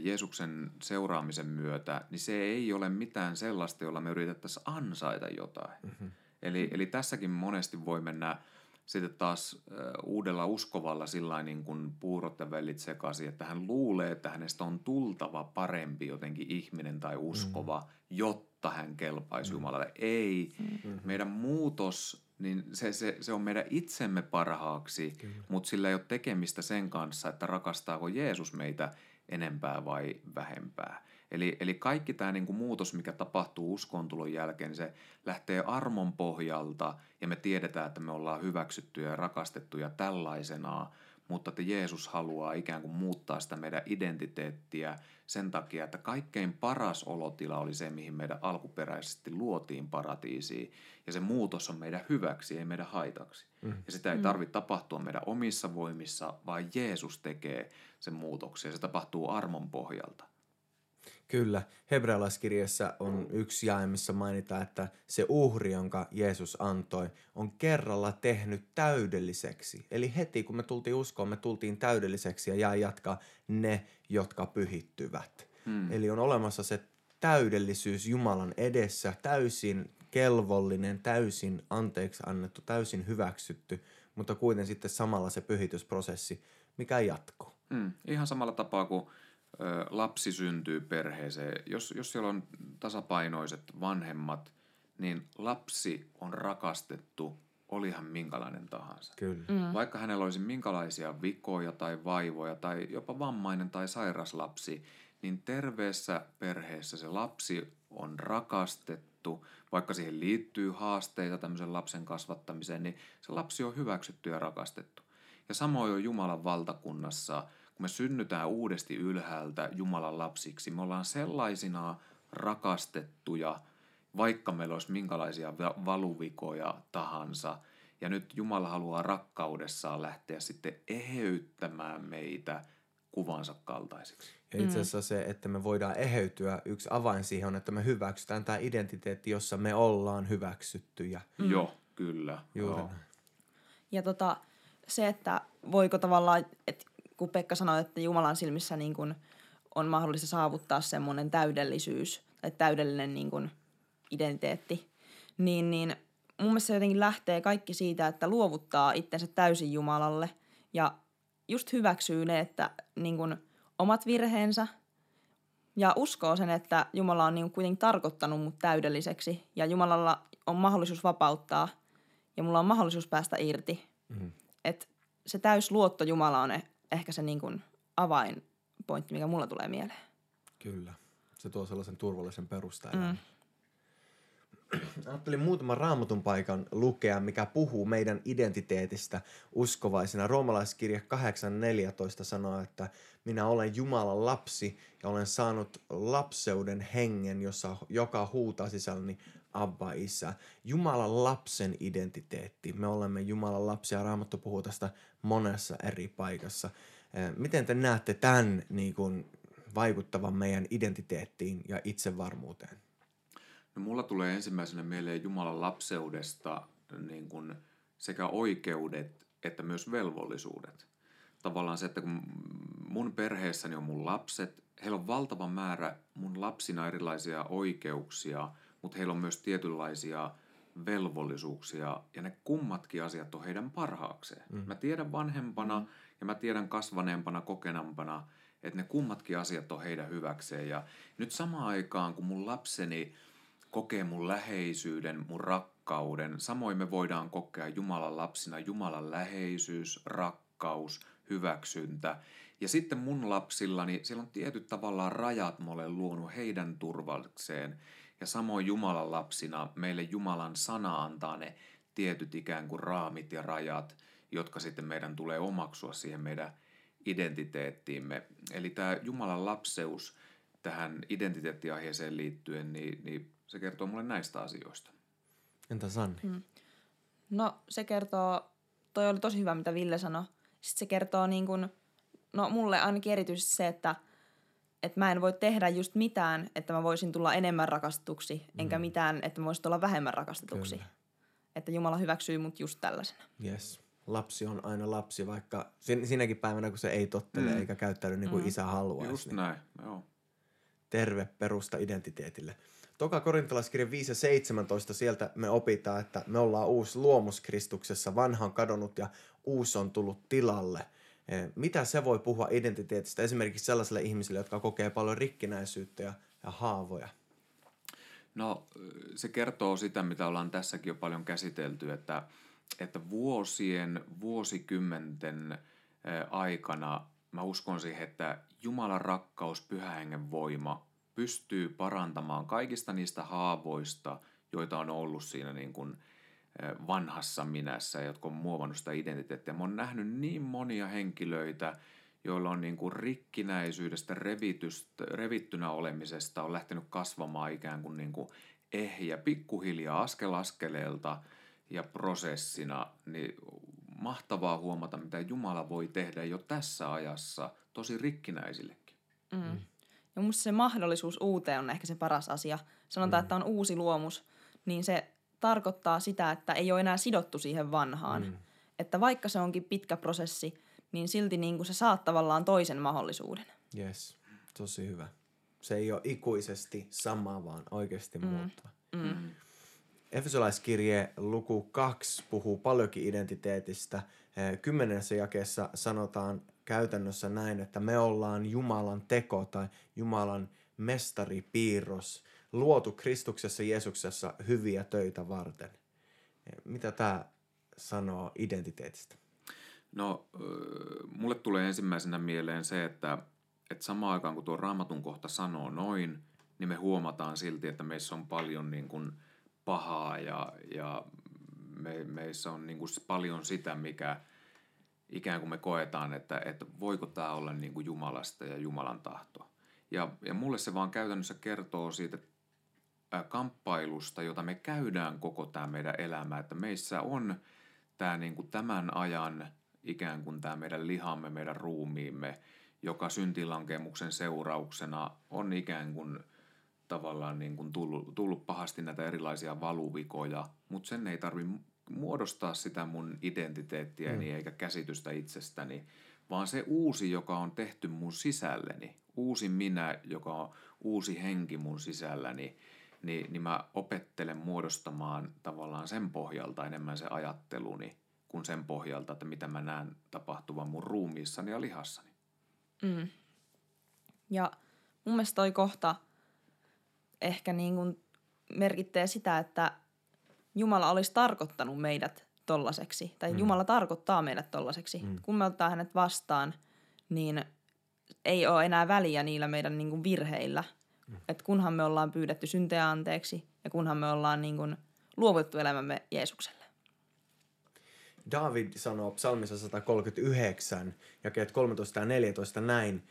Jeesuksen seuraamisen myötä, niin se ei ole mitään sellaista, jolla me yritettäisiin ansaita jotain. Mm-hmm Eli, eli tässäkin monesti voi mennä sitten taas uudella uskovalla sillä niin kuin puurot ja vellit sekaisin, että hän luulee, että hänestä on tultava parempi jotenkin ihminen tai uskova, mm-hmm. jotta hän kelpaisi mm-hmm. Jumalalle. Ei. Mm-hmm. Meidän muutos, niin se, se, se on meidän itsemme parhaaksi, Kyllä. mutta sillä ei ole tekemistä sen kanssa, että rakastaako Jeesus meitä enempää vai vähempää. Eli, eli kaikki tämä niin kuin muutos, mikä tapahtuu uskontulon jälkeen, se lähtee armon pohjalta ja me tiedetään, että me ollaan hyväksyttyjä ja rakastettuja tällaisenaan, mutta että Jeesus haluaa ikään kuin muuttaa sitä meidän identiteettiä sen takia, että kaikkein paras olotila oli se, mihin meidän alkuperäisesti luotiin paratiisiin. Ja se muutos on meidän hyväksi, ei meidän haitaksi. Mm. Ja sitä ei mm. tarvitse tapahtua meidän omissa voimissa, vaan Jeesus tekee sen muutoksen. Ja se tapahtuu armon pohjalta. Kyllä, hebrealaiskirjassa on yksi jae, missä mainitaan, että se uhri, jonka Jeesus antoi, on kerralla tehnyt täydelliseksi. Eli heti kun me tultiin uskoon, me tultiin täydelliseksi ja jää jatkaa ne, jotka pyhittyvät. Hmm. Eli on olemassa se täydellisyys Jumalan edessä, täysin kelvollinen, täysin anteeksi annettu, täysin hyväksytty, mutta kuitenkin sitten samalla se pyhitysprosessi, mikä jatkuu. Hmm. Ihan samalla tapaa kuin lapsi syntyy perheeseen, jos, jos siellä on tasapainoiset vanhemmat, niin lapsi on rakastettu, olihan minkälainen tahansa. Kyllä. Mm. Vaikka hänellä olisi minkälaisia vikoja tai vaivoja tai jopa vammainen tai sairas lapsi, niin terveessä perheessä se lapsi on rakastettu, vaikka siihen liittyy haasteita tämmöisen lapsen kasvattamiseen, niin se lapsi on hyväksytty ja rakastettu. Ja samoin on Jumalan valtakunnassa – kun me synnytään uudesti ylhäältä Jumalan lapsiksi, me ollaan sellaisina rakastettuja, vaikka meillä olisi minkälaisia valuvikoja tahansa. Ja nyt Jumala haluaa rakkaudessaan lähteä sitten eheyttämään meitä kuvansa kaltaisiksi. Ja itse asiassa se, että me voidaan eheytyä, yksi avain siihen on, että me hyväksytään tämä identiteetti, jossa me ollaan hyväksyttyjä. Mm. Joo, kyllä. Juuri Joo. Ja tota, se, että voiko tavallaan, että kun Pekka sanoi, että Jumalan silmissä niin kun on mahdollista saavuttaa semmoinen täydellisyys tai täydellinen niin kun identiteetti, niin, niin mun mielestä se jotenkin lähtee kaikki siitä, että luovuttaa itsensä täysin Jumalalle ja just hyväksyy ne, että niin kun omat virheensä ja uskoo sen, että Jumala on niin kuitenkin tarkoittanut mut täydelliseksi ja Jumalalla on mahdollisuus vapauttaa ja mulla on mahdollisuus päästä irti. Mhm. Et se täys luotto Jumala on ehkä se niin kuin avainpointti, mikä mulla tulee mieleen. Kyllä. Se tuo sellaisen turvallisen perustan. Mm. Ajattelin muutaman raamatun paikan lukea, mikä puhuu meidän identiteetistä uskovaisina. Roomalaiskirja 8.14 sanoo, että minä olen Jumalan lapsi ja olen saanut lapseuden hengen, jossa, joka huutaa sisälläni Abba Isä. Jumalan lapsen identiteetti. Me olemme Jumalan lapsia. Raamattu puhuu tästä monessa eri paikassa. Miten te näette tämän niin kuin, vaikuttavan meidän identiteettiin ja itsevarmuuteen? No mulla tulee ensimmäisenä mieleen Jumalan lapseudesta niin kuin sekä oikeudet että myös velvollisuudet. Tavallaan se, että kun mun perheessäni on mun lapset, heillä on valtava määrä mun lapsina erilaisia oikeuksia, mutta heillä on myös tietynlaisia velvollisuuksia ja ne kummatkin asiat on heidän parhaakseen. Mm. Mä tiedän vanhempana ja mä tiedän kasvaneempana, kokenampana, että ne kummatkin asiat on heidän hyväkseen. Ja nyt samaan aikaan, kun mun lapseni kokee mun läheisyyden, mun rakkauden, samoin me voidaan kokea Jumalan lapsina Jumalan läheisyys, rakkaus, hyväksyntä. Ja sitten mun lapsillani, siellä on tietyt tavallaan rajat, mä olen luonut heidän turvalliseen. Ja samoin Jumalan lapsina meille Jumalan sana antaa ne tietyt ikään kuin raamit ja rajat, jotka sitten meidän tulee omaksua siihen meidän identiteettiimme. Eli tämä Jumalan lapseus tähän identiteettiaiheeseen liittyen, niin, niin se kertoo mulle näistä asioista. Entä Sanni? Mm. No se kertoo, toi oli tosi hyvä mitä Ville sanoi. Sitten se kertoo niin kuin, no mulle ainakin erityisesti se, että että mä en voi tehdä just mitään, että mä voisin tulla enemmän rakastetuksi, mm. enkä mitään, että mä voisin tulla vähemmän rakastetuksi. Kyllä. Että Jumala hyväksyy mut just tällaisena. Yes. Lapsi on aina lapsi, vaikka sin- sinäkin päivänä, kun se ei tottele mm. eikä käyttäydy niin kuin mm. isä haluaisi. Just niin näin, joo. terve perusta identiteetille. Toka korintolaiskirja 5 ja 17, sieltä me opitaan, että me ollaan uusi luomus Kristuksessa, vanha on kadonnut ja uusi on tullut tilalle. Eh, Mitä se voi puhua identiteetistä esimerkiksi sellaisille ihmisille, jotka kokee paljon rikkinäisyyttä ja, ja haavoja? No se kertoo sitä, mitä ollaan tässäkin jo paljon käsitelty, että, että vuosien, vuosikymmenten eh, aikana mä uskon siihen, että Jumalan rakkaus, pyhä hengen voima pystyy parantamaan kaikista niistä haavoista, joita on ollut siinä niin kuin vanhassa minässä, jotka on muovannut sitä identiteettiä. Mä oon nähnyt niin monia henkilöitä, joilla on niin kuin rikkinäisyydestä, revitystä, revittynä olemisesta on lähtenyt kasvamaan ikään kuin, niin kuin ehjä, pikkuhiljaa askel askeleelta ja prosessina, niin mahtavaa huomata, mitä Jumala voi tehdä jo tässä ajassa tosi rikkinäisillekin. Mm. Ja musta se mahdollisuus uuteen on ehkä se paras asia. Sanotaan, mm. että on uusi luomus, niin se tarkoittaa sitä, että ei ole enää sidottu siihen vanhaan. Mm. Että vaikka se onkin pitkä prosessi, niin silti niin kuin sä saat tavallaan toisen mahdollisuuden. Yes, tosi hyvä. Se ei ole ikuisesti sama, vaan oikeasti mm. muuttuva. Mm. Efesolaiskirje luku 2 puhuu paljonkin identiteetistä. Kymmenessä jakeessa sanotaan käytännössä näin, että me ollaan Jumalan teko tai Jumalan mestaripiirros, luotu Kristuksessa Jeesuksessa hyviä töitä varten. Mitä tämä sanoo identiteetistä? No, mulle tulee ensimmäisenä mieleen se, että, että samaan aikaan kun tuo raamatun kohta sanoo noin, niin me huomataan silti, että meissä on paljon niin kuin pahaa ja, ja me, meissä on niin kuin paljon sitä, mikä ikään kuin me koetaan, että, että voiko tämä olla niin kuin Jumalasta ja Jumalan tahto. Ja, ja mulle se vaan käytännössä kertoo siitä kamppailusta, jota me käydään koko tämä meidän elämä, että meissä on tämä niin kuin tämän ajan ikään kuin tämä meidän lihamme, meidän ruumiimme, joka syntilankemuksen seurauksena on ikään kuin tavallaan niin kuin tullut, tullut pahasti näitä erilaisia valuvikoja, mutta sen ei tarvi muodostaa sitä mun identiteettiäni mm. eikä käsitystä itsestäni, vaan se uusi, joka on tehty mun sisälleni, uusi minä, joka on uusi henki mun sisälläni, niin, niin mä opettelen muodostamaan tavallaan sen pohjalta enemmän se ajatteluni kuin sen pohjalta, että mitä mä näen tapahtuvan mun ruumiissani ja lihassani. Mm. Ja mun mielestä toi kohta ehkä niin kuin merkittää sitä, että Jumala olisi tarkoittanut meidät tollaseksi, tai mm. Jumala tarkoittaa meidät tollaseksi. Mm. Kun me ottaa hänet vastaan, niin ei ole enää väliä niillä meidän niin kuin virheillä. Mm. Että kunhan me ollaan pyydetty synteä anteeksi ja kunhan me ollaan niin kuin luovuttu elämämme Jeesukselle. David sanoo psalmissa 139, jakeet 13 ja 14 näin.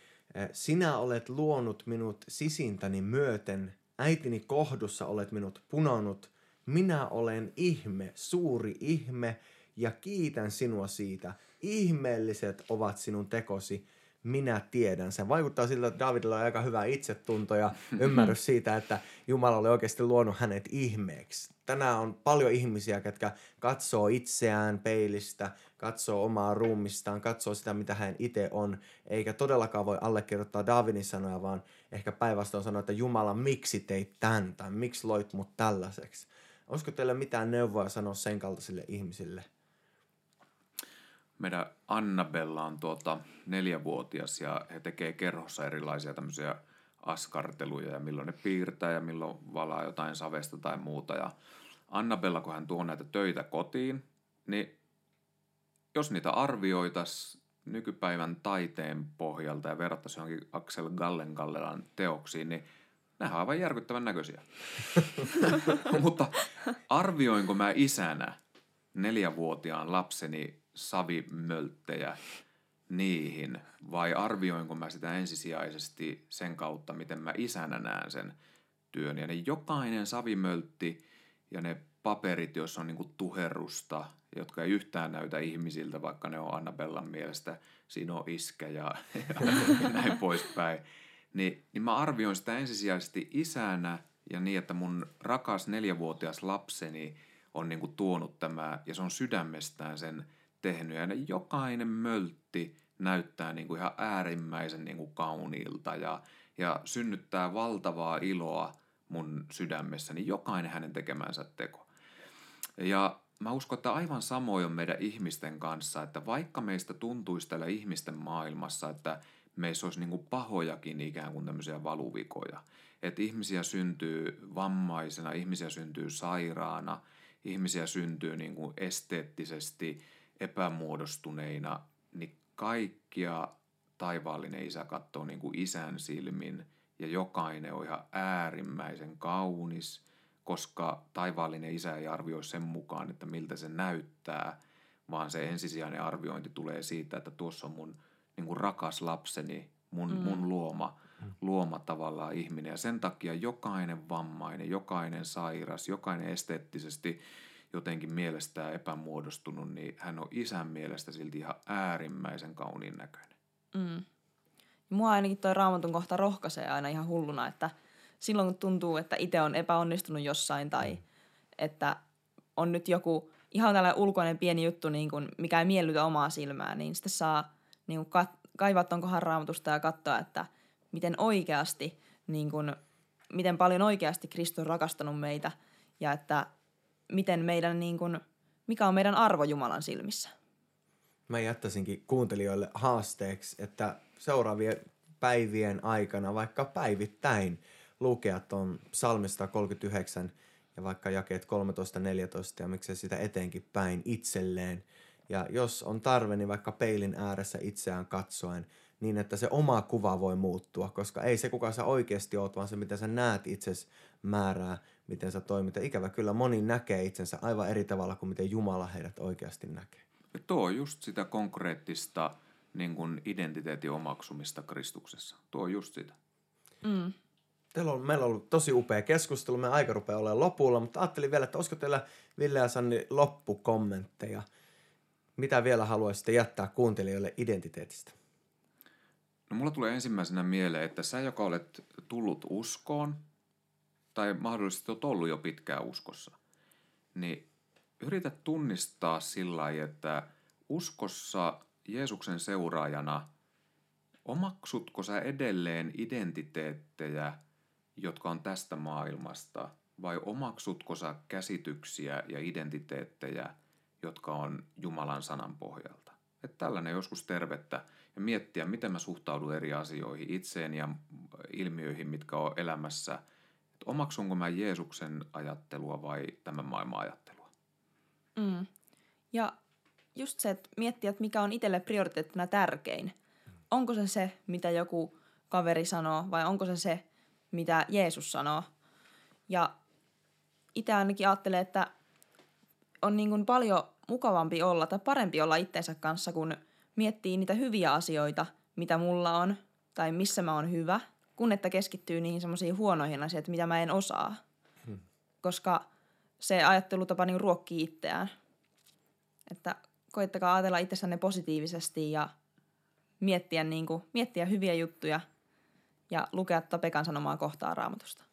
Sinä olet luonut minut sisintäni myöten, äitini kohdussa olet minut punonut. Minä olen ihme, suuri ihme, ja kiitän sinua siitä. Ihmeelliset ovat sinun tekosi, minä tiedän sen. Vaikuttaa siltä, että Davidilla on aika hyvä itsetunto ja [LAUGHS] ymmärrys siitä, että Jumala oli oikeasti luonut hänet ihmeeksi. Tänään on paljon ihmisiä, jotka katsoo itseään peilistä, katsoo omaa ruumistaan, katsoo sitä, mitä hän itse on, eikä todellakaan voi allekirjoittaa Davidin sanoja, vaan ehkä päinvastoin sanoa, että Jumala, miksi teit tämän, tai miksi loit mut tällaiseksi. Olisiko teillä mitään neuvoa sanoa sen kaltaisille ihmisille? Meidän Annabella on tuota neljävuotias ja he tekee kerhossa erilaisia tämmöisiä askarteluja ja milloin ne piirtää ja milloin valaa jotain savesta tai muuta. Ja Annabella, kun hän tuo näitä töitä kotiin, niin jos niitä arvioitaisiin nykypäivän taiteen pohjalta ja verrattaisiin johonkin Axel Gallengallelan teoksiin, niin nehän on aivan järkyttävän näköisiä. [LAUGHS] Mutta arvioinko mä isänä neljävuotiaan lapseni savimölttejä niihin vai arvioinko mä sitä ensisijaisesti sen kautta, miten mä isänä näen sen työn. Ja ne jokainen savimöltti ja ne paperit, joissa on niinku tuherusta, jotka ei yhtään näytä ihmisiltä, vaikka ne on Annabellan mielestä, siinä on iskä ja, ja näin [LAUGHS] poispäin. Niin, niin mä arvioin sitä ensisijaisesti isänä ja niin, että mun rakas neljävuotias lapseni on niinku tuonut tämä, ja se on sydämestään sen tehnyt. Ja ne jokainen möltti näyttää niin kuin ihan äärimmäisen niin kuin kauniilta ja, ja synnyttää valtavaa iloa mun sydämessäni jokainen hänen tekemänsä teko. Ja mä uskon, että aivan samoin on meidän ihmisten kanssa, että vaikka meistä tuntuisi täällä ihmisten maailmassa, että meissä olisi niin kuin pahojakin ikään kuin tämmöisiä valuvikoja. Että ihmisiä syntyy vammaisena, ihmisiä syntyy sairaana, ihmisiä syntyy niin kuin esteettisesti epämuodostuneina, niin kaikkia taivaallinen isä katsoo niin kuin isän silmin ja jokainen on ihan äärimmäisen kaunis, koska taivaallinen isä ei arvioi sen mukaan, että miltä se näyttää, vaan se ensisijainen arviointi tulee siitä, että tuossa on mun niin kuin rakas lapseni, mun, mm. mun luoma, luoma tavallaan ihminen. Ja sen takia jokainen vammainen, jokainen sairas, jokainen esteettisesti jotenkin mielestään epämuodostunut, niin hän on isän mielestä silti ihan äärimmäisen kauniin näköinen. Mm. Mua ainakin toi raamatun kohta rohkaisee aina ihan hulluna, että silloin kun tuntuu, että itse on epäonnistunut jossain tai mm. että on nyt joku ihan tällainen ulkoinen pieni juttu, niin kuin, mikä ei miellytä omaa silmää, niin sitten saa niin kuin kat- kaivaa ton kohan raamatusta ja katsoa, että miten oikeasti, niin kuin, miten paljon oikeasti Kristus on rakastanut meitä ja että miten meidän, niin kuin, mikä on meidän arvo Jumalan silmissä. Mä jättäisinkin kuuntelijoille haasteeksi, että seuraavien päivien aikana, vaikka päivittäin, lukea tuon psalmista 39 ja vaikka jakeet 13-14 ja miksei sitä eteenkin päin itselleen. Ja jos on tarve, niin vaikka peilin ääressä itseään katsoen, niin että se oma kuva voi muuttua, koska ei se kuka sä oikeasti oot, vaan se mitä sä näet itses määrää miten sä toimit. Ja ikävä kyllä moni näkee itsensä aivan eri tavalla kuin miten Jumala heidät oikeasti näkee. Ja tuo on just sitä konkreettista niin kuin identiteetin omaksumista Kristuksessa. Tuo on just sitä. Mm. Teillä on, meillä on ollut tosi upea keskustelu. Me aika rupeaa olemaan lopulla, mutta ajattelin vielä, että olisiko teillä Ville ja Sanni loppukommentteja Mitä vielä haluaisitte jättää kuuntelijoille identiteetistä? No mulla tulee ensimmäisenä mieleen, että sä, joka olet tullut uskoon, tai mahdollisesti olet ollut jo pitkään uskossa, niin yritä tunnistaa sillä lailla, että uskossa Jeesuksen seuraajana omaksutko sä edelleen identiteettejä, jotka on tästä maailmasta, vai omaksutko sä käsityksiä ja identiteettejä, jotka on Jumalan sanan pohjalta? Että tällainen joskus tervettä ja miettiä, miten mä suhtaudun eri asioihin, itseen ja ilmiöihin, mitkä on elämässä. Että omaksunko mä Jeesuksen ajattelua vai tämän maailman ajattelua? Mm. Ja just se, että miettiä, että mikä on itselle prioriteettina tärkein. Onko se se, mitä joku kaveri sanoo, vai onko se se, mitä Jeesus sanoo? Ja itse ainakin ajattelee, että on niin kuin paljon mukavampi olla tai parempi olla itsensä kanssa, kun miettii niitä hyviä asioita, mitä mulla on tai missä mä oon hyvä, kun että keskittyy niihin semmoisiin huonoihin asioihin, mitä mä en osaa. Hmm. Koska se ajattelutapa niin ruokkii itseään. Että koittakaa ajatella itsessänne positiivisesti ja miettiä, niin kuin, miettiä hyviä juttuja ja lukea Tapekan sanomaa kohtaa raamatusta.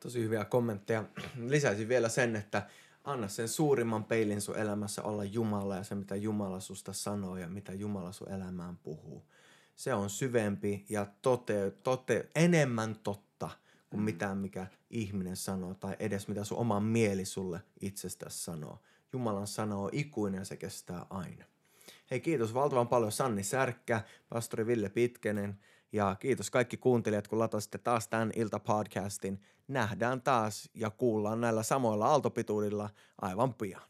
Tosi hyviä kommentteja. Lisäisin vielä sen, että anna sen suurimman peilin sun elämässä olla Jumala ja se, mitä Jumala susta sanoo ja mitä Jumala sun elämään puhuu. Se on syvempi ja tote, tote, enemmän totta kuin mitään, mikä ihminen sanoo tai edes mitä sun oma mieli sulle itsestäsi sanoo. Jumalan sana on ikuinen ja se kestää aina. Hei kiitos valtavan paljon Sanni Särkkä, pastori Ville Pitkenen ja kiitos kaikki kuuntelijat, kun latasitte taas tämän iltapodcastin. Nähdään taas ja kuullaan näillä samoilla aaltopituudilla aivan pian.